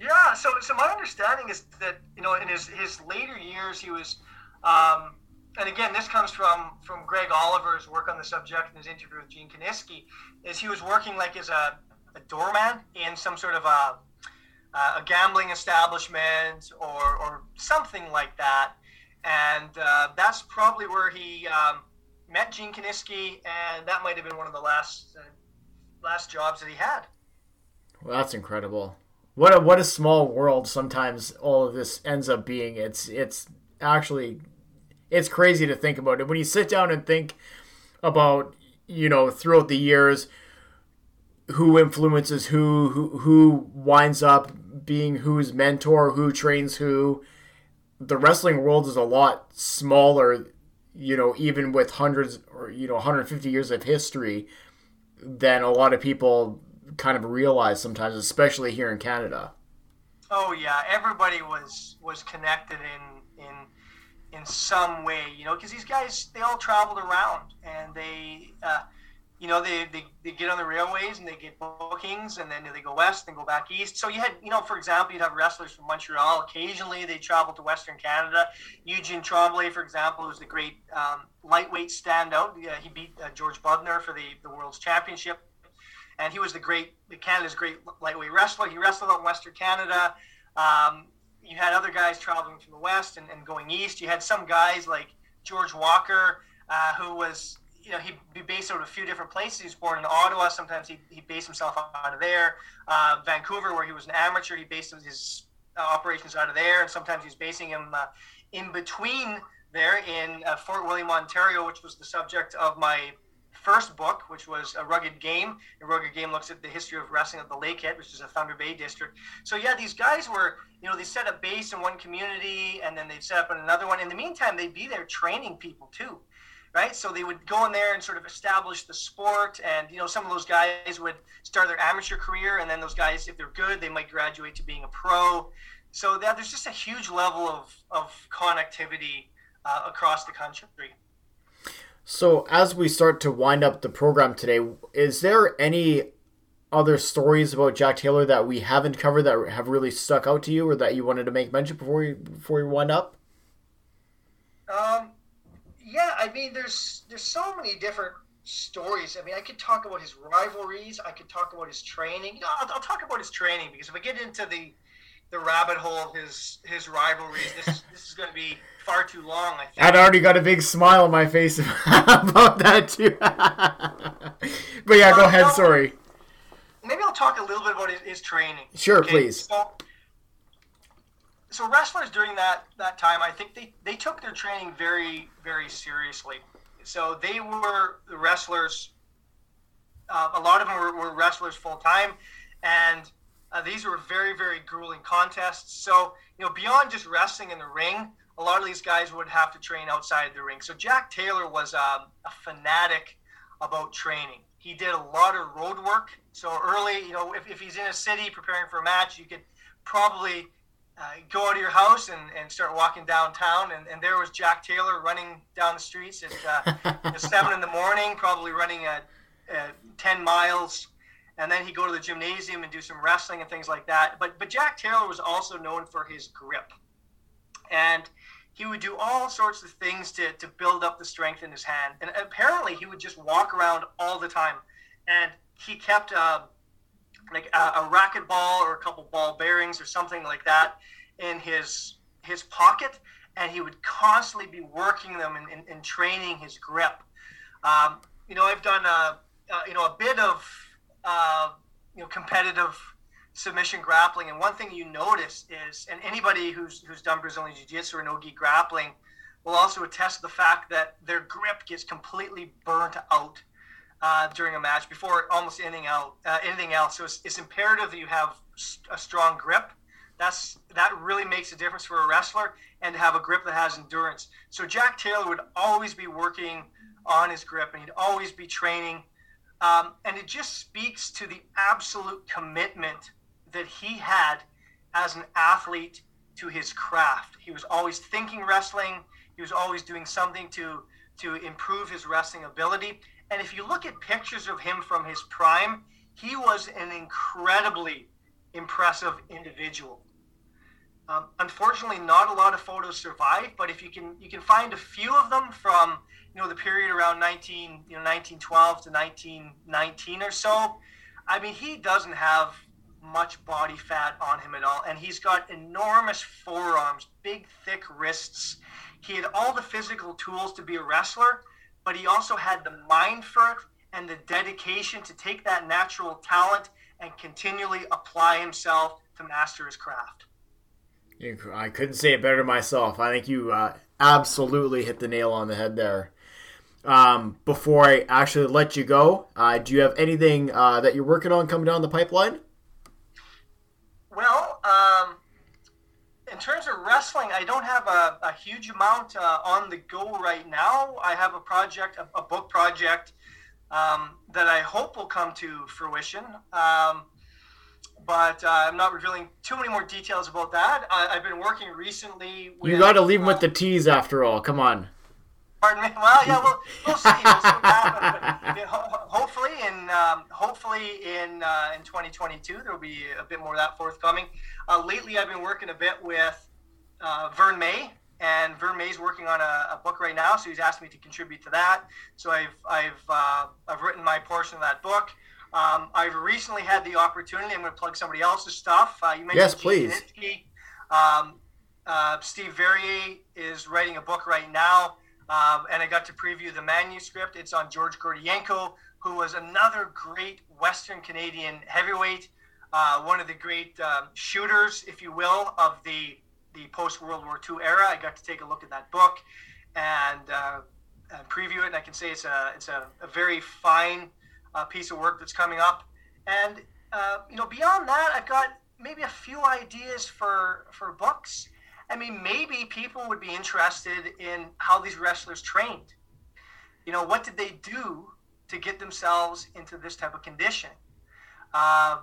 Yeah. So, so my understanding is that you know in his his later years he was, um, and again this comes from from Greg Oliver's work on the subject in his interview with Gene Kiniski, is he was working like as a, a doorman in some sort of a a gambling establishment or or something like that, and uh, that's probably where he. Um, met Gene Kiniski, and that might have been one of the last uh, last jobs that he had. Well, that's incredible. What a what a small world. Sometimes all of this ends up being. It's it's actually it's crazy to think about it when you sit down and think about you know throughout the years who influences who who who winds up being whose mentor who trains who the wrestling world is a lot smaller you know, even with hundreds or, you know, 150 years of history than a lot of people kind of realize sometimes, especially here in Canada. Oh yeah, everybody was was connected in in in some way, you know, because these guys they all traveled around and they uh, you know, they, they, they get on the railways and they get bookings and then they go west and go back east. So you had, you know, for example, you'd have wrestlers from Montreal. Occasionally they travel to Western Canada. Eugene Tremblay, for example, was the great um, lightweight standout. He beat uh, George Bothner for the, the World's Championship. And he was the great, Canada's great lightweight wrestler. He wrestled out in Western Canada. Um, you had other guys traveling from the west and, and going east. You had some guys like George Walker, uh, who was you know, he'd be based out of a few different places. He was born in Ottawa. Sometimes he, he based himself out of there. Uh, Vancouver, where he was an amateur, he based his uh, operations out of there. And sometimes he's basing him uh, in between there in uh, Fort William, Ontario, which was the subject of my first book, which was A Rugged Game. A Rugged Game looks at the history of wrestling at the Lakehead, which is a Thunder Bay district. So, yeah, these guys were, you know, they set up base in one community and then they'd set up in another one. In the meantime, they'd be there training people too right? So they would go in there and sort of establish the sport, and you know some of those guys would start their amateur career, and then those guys, if they're good, they might graduate to being a pro. So that there's just a huge level of of connectivity uh, across the country. So as we start to wind up the program today, is there any other stories about Jack Taylor that we haven't covered that have really stuck out to you, or that you wanted to make mention before we before we wind up? Um, yeah, I mean, there's there's so many different stories. I mean, I could talk about his rivalries. I could talk about his training. You know, I'll, I'll talk about his training because if I get into the the rabbit hole of his his rivalries, this this is going to be far too long. I think. I'd already got a big smile on my face about that too. but yeah, go ahead. sorry. Maybe I'll talk a little bit about his, his training. Sure, okay? please. So, so wrestlers during that that time, I think they they took their training very very seriously. So they were the wrestlers. Uh, a lot of them were, were wrestlers full time, and uh, these were very very grueling contests. So you know beyond just wrestling in the ring, a lot of these guys would have to train outside the ring. So Jack Taylor was um, a fanatic about training. He did a lot of road work. So early, you know, if, if he's in a city preparing for a match, you could probably uh, go out of your house and, and start walking downtown, and, and there was Jack Taylor running down the streets at uh, seven in the morning, probably running at, at ten miles, and then he'd go to the gymnasium and do some wrestling and things like that. But but Jack Taylor was also known for his grip, and he would do all sorts of things to, to build up the strength in his hand. And apparently, he would just walk around all the time, and he kept. Uh, like a, a racket ball or a couple ball bearings or something like that in his his pocket, and he would constantly be working them and, and, and training his grip. Um, you know, I've done a, a, you know a bit of uh, you know competitive submission grappling, and one thing you notice is, and anybody who's who's done Brazilian Jiu-Jitsu or no-gi grappling will also attest to the fact that their grip gets completely burnt out uh, during a match before almost anything out uh, anything else. So it's, it's, imperative that you have a strong grip. That's that really makes a difference for a wrestler, and to have a grip that has endurance. So Jack Taylor would always be working on his grip, and he'd always be training. Um, and it just speaks to the absolute commitment that he had as an athlete to his craft. He was always thinking wrestling. He was always doing something to to improve his wrestling ability. And if you look at pictures of him from his prime, he was an incredibly impressive individual. Um, unfortunately, not a lot of photos survive, but if you can, you can find a few of them from you know the period around 19, you know, 1912 to 1919 or so. I mean, he doesn't have much body fat on him at all, and he's got enormous forearms, big, thick wrists. He had all the physical tools to be a wrestler, but he also had the mind for it and the dedication to take that natural talent and continually apply himself to master his craft. I couldn't say it better myself. I think you uh, absolutely hit the nail on the head there. Um, before I actually let you go, uh, do you have anything uh, that you're working on coming down the pipeline? Well, um, in terms of wrestling, I don't have a, a huge amount uh, on the go right now. I have a project, a, a book project um, that I hope will come to fruition. Um, but uh, I'm not revealing too many more details about that. I, have been working recently. With, you got to leave uh, with the tease after all. Come on. Pardon me. Well, yeah, we'll, we'll see. We'll see what happens. But, hopefully, in um, hopefully in uh, in 2022, there will be a bit more of that forthcoming. Uh, lately, I've been working a bit with uh, Vern May, and Vern May's working on a, a, book right now, so he's asked me to contribute to that. So I've I've uh, I've written my portion of that book. Um, I've recently had the opportunity. I'm going to plug somebody else's stuff. Uh, you mentioned yes, please. Um, uh, Steve Verrier is writing a book right now. Um, and I got to preview the manuscript. It's on George Gordienko, who was another great Western Canadian heavyweight, uh, one of the great um, shooters, if you will, of the the post World War II era. I got to take a look at that book and, uh, and preview it, and I can say it's a it's a, a very fine uh, piece of work that's coming up. And uh, you know, beyond that, I've got maybe a few ideas for for books I mean, maybe people would be interested in how these wrestlers trained. You know, what did they do to get themselves into this type of conditioning? Uh,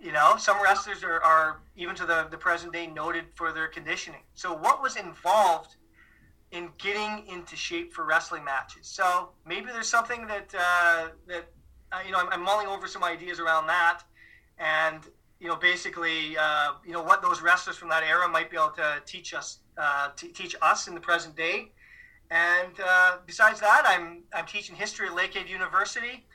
you know, some wrestlers are, are even to the, the present day noted for their conditioning. So, what was involved in getting into shape for wrestling matches? So, maybe there's something that uh, that uh, you know I'm, I'm mulling over some ideas around that, and you know, basically, uh, you know, what those wrestlers from that era might be able to teach us, uh, t- teach us in the present day. And uh, besides that, I'm I'm teaching history at Lakehead University,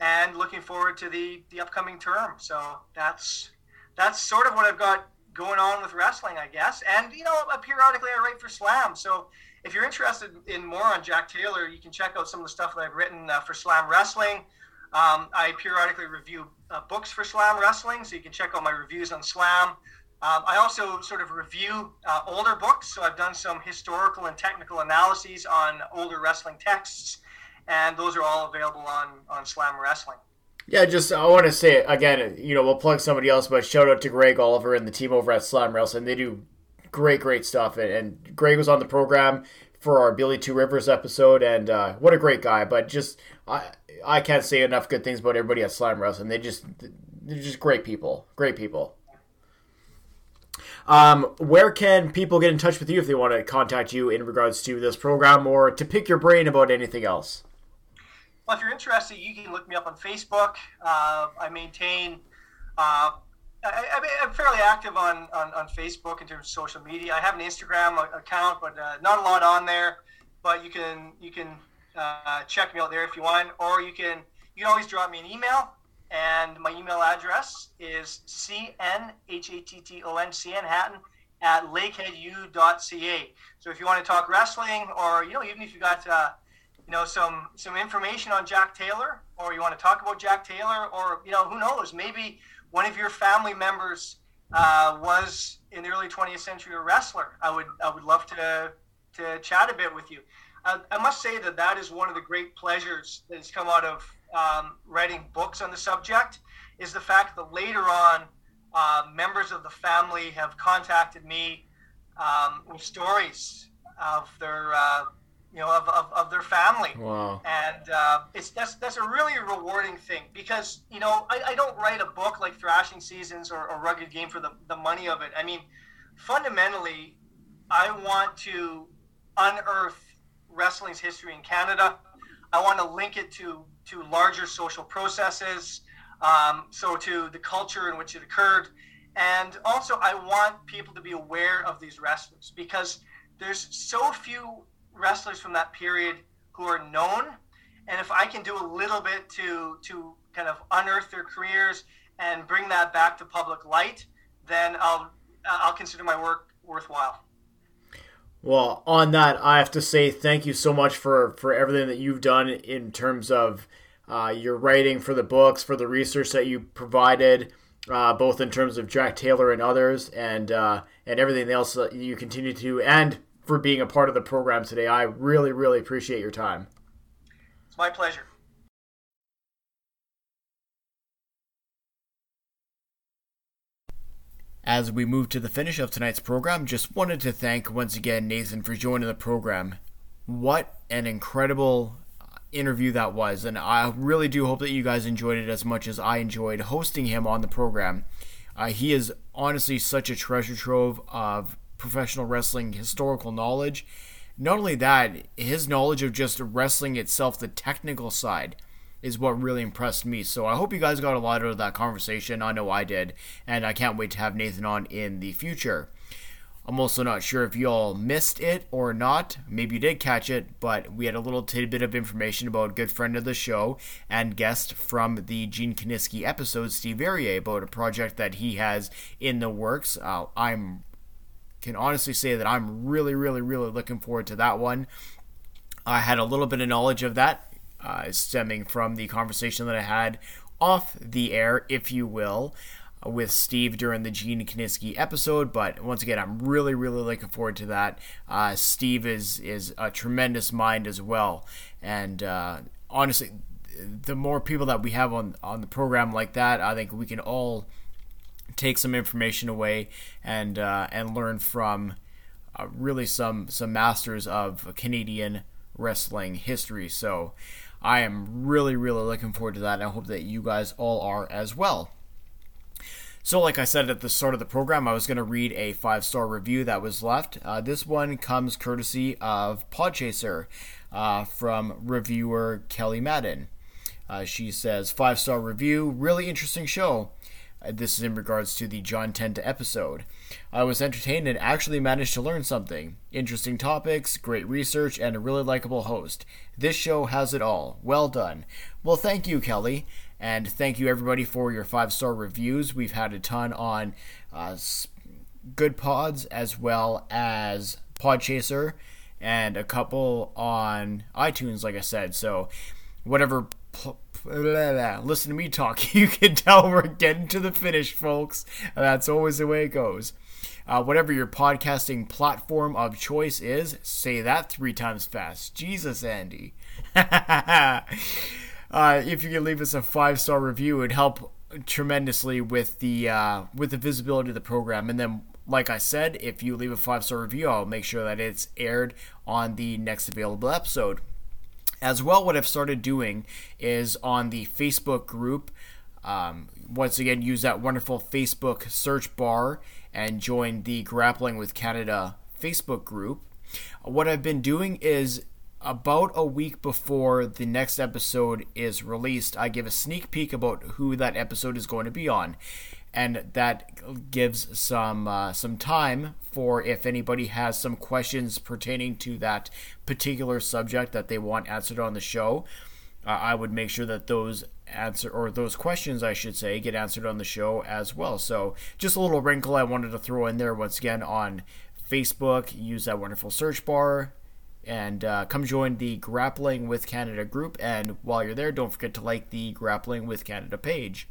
and looking forward to the the upcoming term. So that's that's sort of what I've got going on with wrestling, I guess. And you know, periodically I write for Slam. So if you're interested in more on Jack Taylor, you can check out some of the stuff that I've written uh, for Slam Wrestling. Um, I periodically review uh, books for Slam Wrestling, so you can check out my reviews on Slam. Um, I also sort of review uh, older books, so I've done some historical and technical analyses on older wrestling texts, and those are all available on, on Slam Wrestling. Yeah, just I want to say again, you know, we'll plug somebody else, but shout out to Greg Oliver and the team over at Slam Wrestling. They do great, great stuff, and, and Greg was on the program for our Billy Two Rivers episode, and uh, what a great guy. But just I I can't say enough good things about everybody at Slam Wrestling. They just they're just great people, great people. Um, where can people get in touch with you if they want to contact you in regards to this program or to pick your brain about anything else? Well, if you're interested, you can look me up on Facebook. Uh, I maintain. Uh, I, am fairly active on, on, on, Facebook in terms of social media. I have an Instagram account, but uh, not a lot on there. But you can you can uh, check me out there if you want, or you can you can always drop me an email. And my email address is cnhatton, cn Hatton at lakeheadu.ca. So if you want to talk wrestling, or you know, even if you got uh, you know some some information on Jack Taylor, or you want to talk about Jack Taylor, or you know, who knows, maybe one of your family members uh, was in the early 20th century a wrestler. I would I would love to to chat a bit with you. Uh, I must say that that is one of the great pleasures that has come out of um, writing books on the subject is the fact that later on uh, members of the family have contacted me um, with stories of their uh, you know of, of, of, their family wow. and uh, it's that's that's a really rewarding thing because you know I, I don't write a book like thrashing seasons or, or rugged game for the, the money of it i mean fundamentally i want to unearth wrestling's history in Canada. I want to link it to to larger social processes, um, so to the culture in which it occurred, and also I want people to be aware of these wrestlers because there's so few wrestlers from that period who are known, and if I can do a little bit to to kind of unearth their careers and bring that back to public light, then I'll I'll consider my work worthwhile. Well, on that, I have to say thank you so much for for everything that you've done in terms of uh, your writing for the books, for the research that you provided, uh, both in terms of Jack Taylor and others, and uh, and everything else that you continue to, and for being a part of the program today. I really, really appreciate your time. It's my pleasure. As we move to the finish of tonight's program, just wanted to thank once again Nathan for joining the program. What an incredible interview that was, and I really do hope that you guys enjoyed it as much as I enjoyed hosting him on the program. Uh, he is honestly such a treasure trove of professional wrestling historical knowledge. Not only that, his knowledge of just wrestling itself, the technical side is what really impressed me. So I hope you guys got a lot out of that conversation. I know I did, and I can't wait to have Nathan on in the future. I'm also not sure if y'all missed it or not. Maybe you did catch it, but we had a little tidbit of information about a good friend of the show and guest from the Gene Kiniski episode, Steve Verrier, about a project that he has in the works. Uh, I'm can honestly say that I'm really, really, really looking forward to that one. I had a little bit of knowledge of that uh, stemming from the conversation that I had off the air, if you will, with Steve during the Gene Kiniski episode. But once again, I'm really, really looking forward to that. Uh, Steve is is a tremendous mind as well, and uh, honestly, the more people that we have on on the program like that, I think we can all take some information away and uh, and learn from uh, really some some masters of Canadian wrestling history. So I am really, really looking forward to that, and I hope that you guys all are as well. So, like I said at the start of the program, I was going to read a five star review that was left. Uh, this one comes courtesy of Podchaser uh, from reviewer Kelly Madden. Uh, she says, five star review, really interesting show. Uh, this is in regards to the John Tenta episode. I was entertained and actually managed to learn something. Interesting topics, great research, and a really likable host. This show has it all. Well done. Well, thank you, Kelly. And thank you, everybody, for your five star reviews. We've had a ton on uh, Good Pods as well as Podchaser and a couple on iTunes, like I said. So, whatever pl- listen to me talk. You can tell we're getting to the finish, folks. That's always the way it goes. Uh, whatever your podcasting platform of choice is, say that three times fast. Jesus, Andy. uh, if you can leave us a five star review, it'd help tremendously with the uh, with the visibility of the program. And then, like I said, if you leave a five star review, I'll make sure that it's aired on the next available episode. As well, what I've started doing is on the Facebook group Um, once again, use that wonderful Facebook search bar and join the Grappling with Canada Facebook group. What I've been doing is about a week before the next episode is released, I give a sneak peek about who that episode is going to be on, and that gives some uh, some time for if anybody has some questions pertaining to that particular subject that they want answered on the show. Uh, I would make sure that those answer or those questions I should say get answered on the show as well. So just a little wrinkle I wanted to throw in there once again on Facebook. Use that wonderful search bar and uh, come join the Grappling with Canada group. And while you're there, don't forget to like the Grappling with Canada page.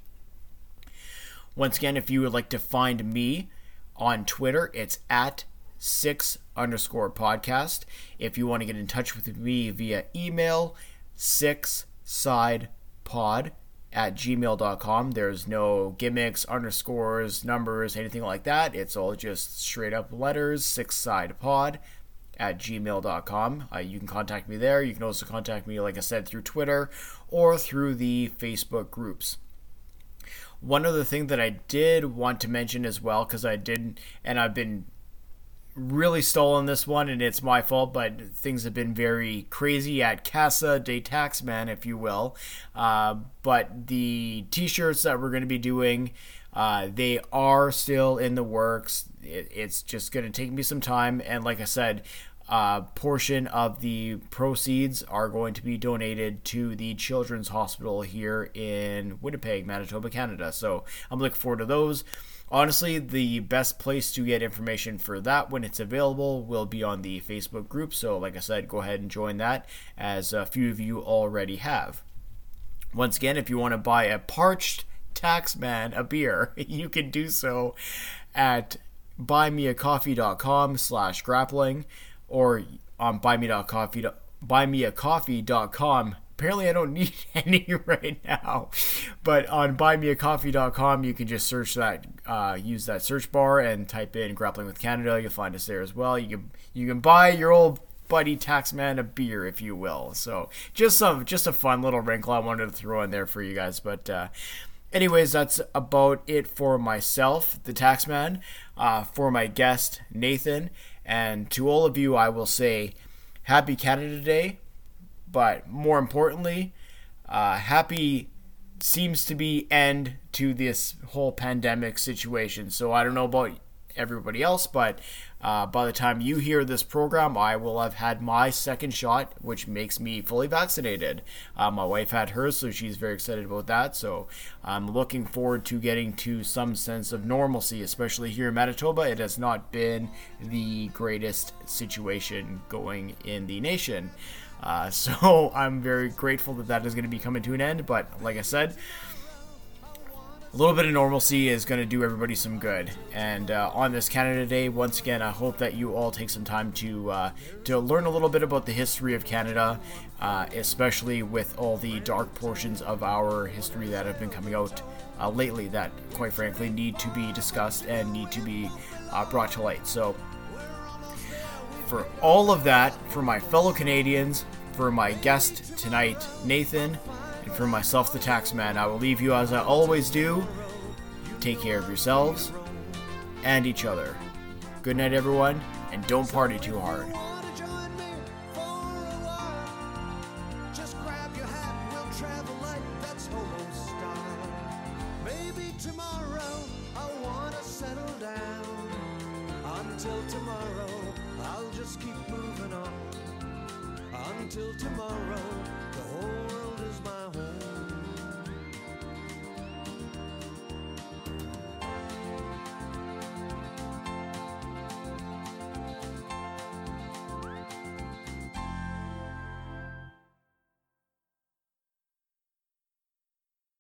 Once again, if you would like to find me on Twitter, it's at six underscore podcast. If you want to get in touch with me via email, six side pod at gmail.com. There's no gimmicks, underscores, numbers, anything like that. It's all just straight up letters, six side pod at gmail.com. Uh, you can contact me there. You can also contact me, like I said, through Twitter or through the Facebook groups. One other thing that I did want to mention as well, because I didn't, and I've been really stolen this one, and it's my fault, but things have been very crazy at Casa de Taxman, if you will. Uh, but the t shirts that we're going to be doing, uh, they are still in the works. It, it's just going to take me some time. And like I said, a portion of the proceeds are going to be donated to the Children's Hospital here in Winnipeg, Manitoba, Canada. So I'm looking forward to those. Honestly, the best place to get information for that when it's available will be on the Facebook group. So, like I said, go ahead and join that, as a few of you already have. Once again, if you want to buy a parched Taxman a beer, you can do so at buymeacoffee.com slash grappling or on buyme.coffee buymeacoffee.com apparently I don't need any right now. But on buymeacoffee.com, you can just search that, uh, use that search bar and type in "grappling with Canada." You'll find us there as well. You can you can buy your old buddy taxman a beer, if you will. So just some just a fun little wrinkle I wanted to throw in there for you guys, but. Uh, anyways, that's about it for myself, the taxman, uh, for my guest, Nathan. And to all of you, I will say happy Canada Day. But more importantly, uh, happy seems to be end to this whole pandemic situation. So I don't know about everybody else, but uh, by the time you hear this program, I will have had my second shot, which makes me fully vaccinated. Uh, my wife had hers, so she's very excited about that. So I'm looking forward to getting to some sense of normalcy, especially here in Manitoba. It has not been the greatest situation going in the nation. Uh, so I'm very grateful that that is going to be coming to an end. But like I said, a little bit of normalcy is going to do everybody some good. And uh, on this Canada Day, once again, I hope that you all take some time to uh, to learn a little bit about the history of Canada, uh, especially with all the dark portions of our history that have been coming out uh, lately. That, quite frankly, need to be discussed and need to be uh, brought to light. So for all of that, for my fellow Canadians, for my guest tonight, Nathan, for myself, the Taxman, I will leave you as I always do. Take care of yourselves and each other. Good night, everyone, and don't party too hard. Tomorrow.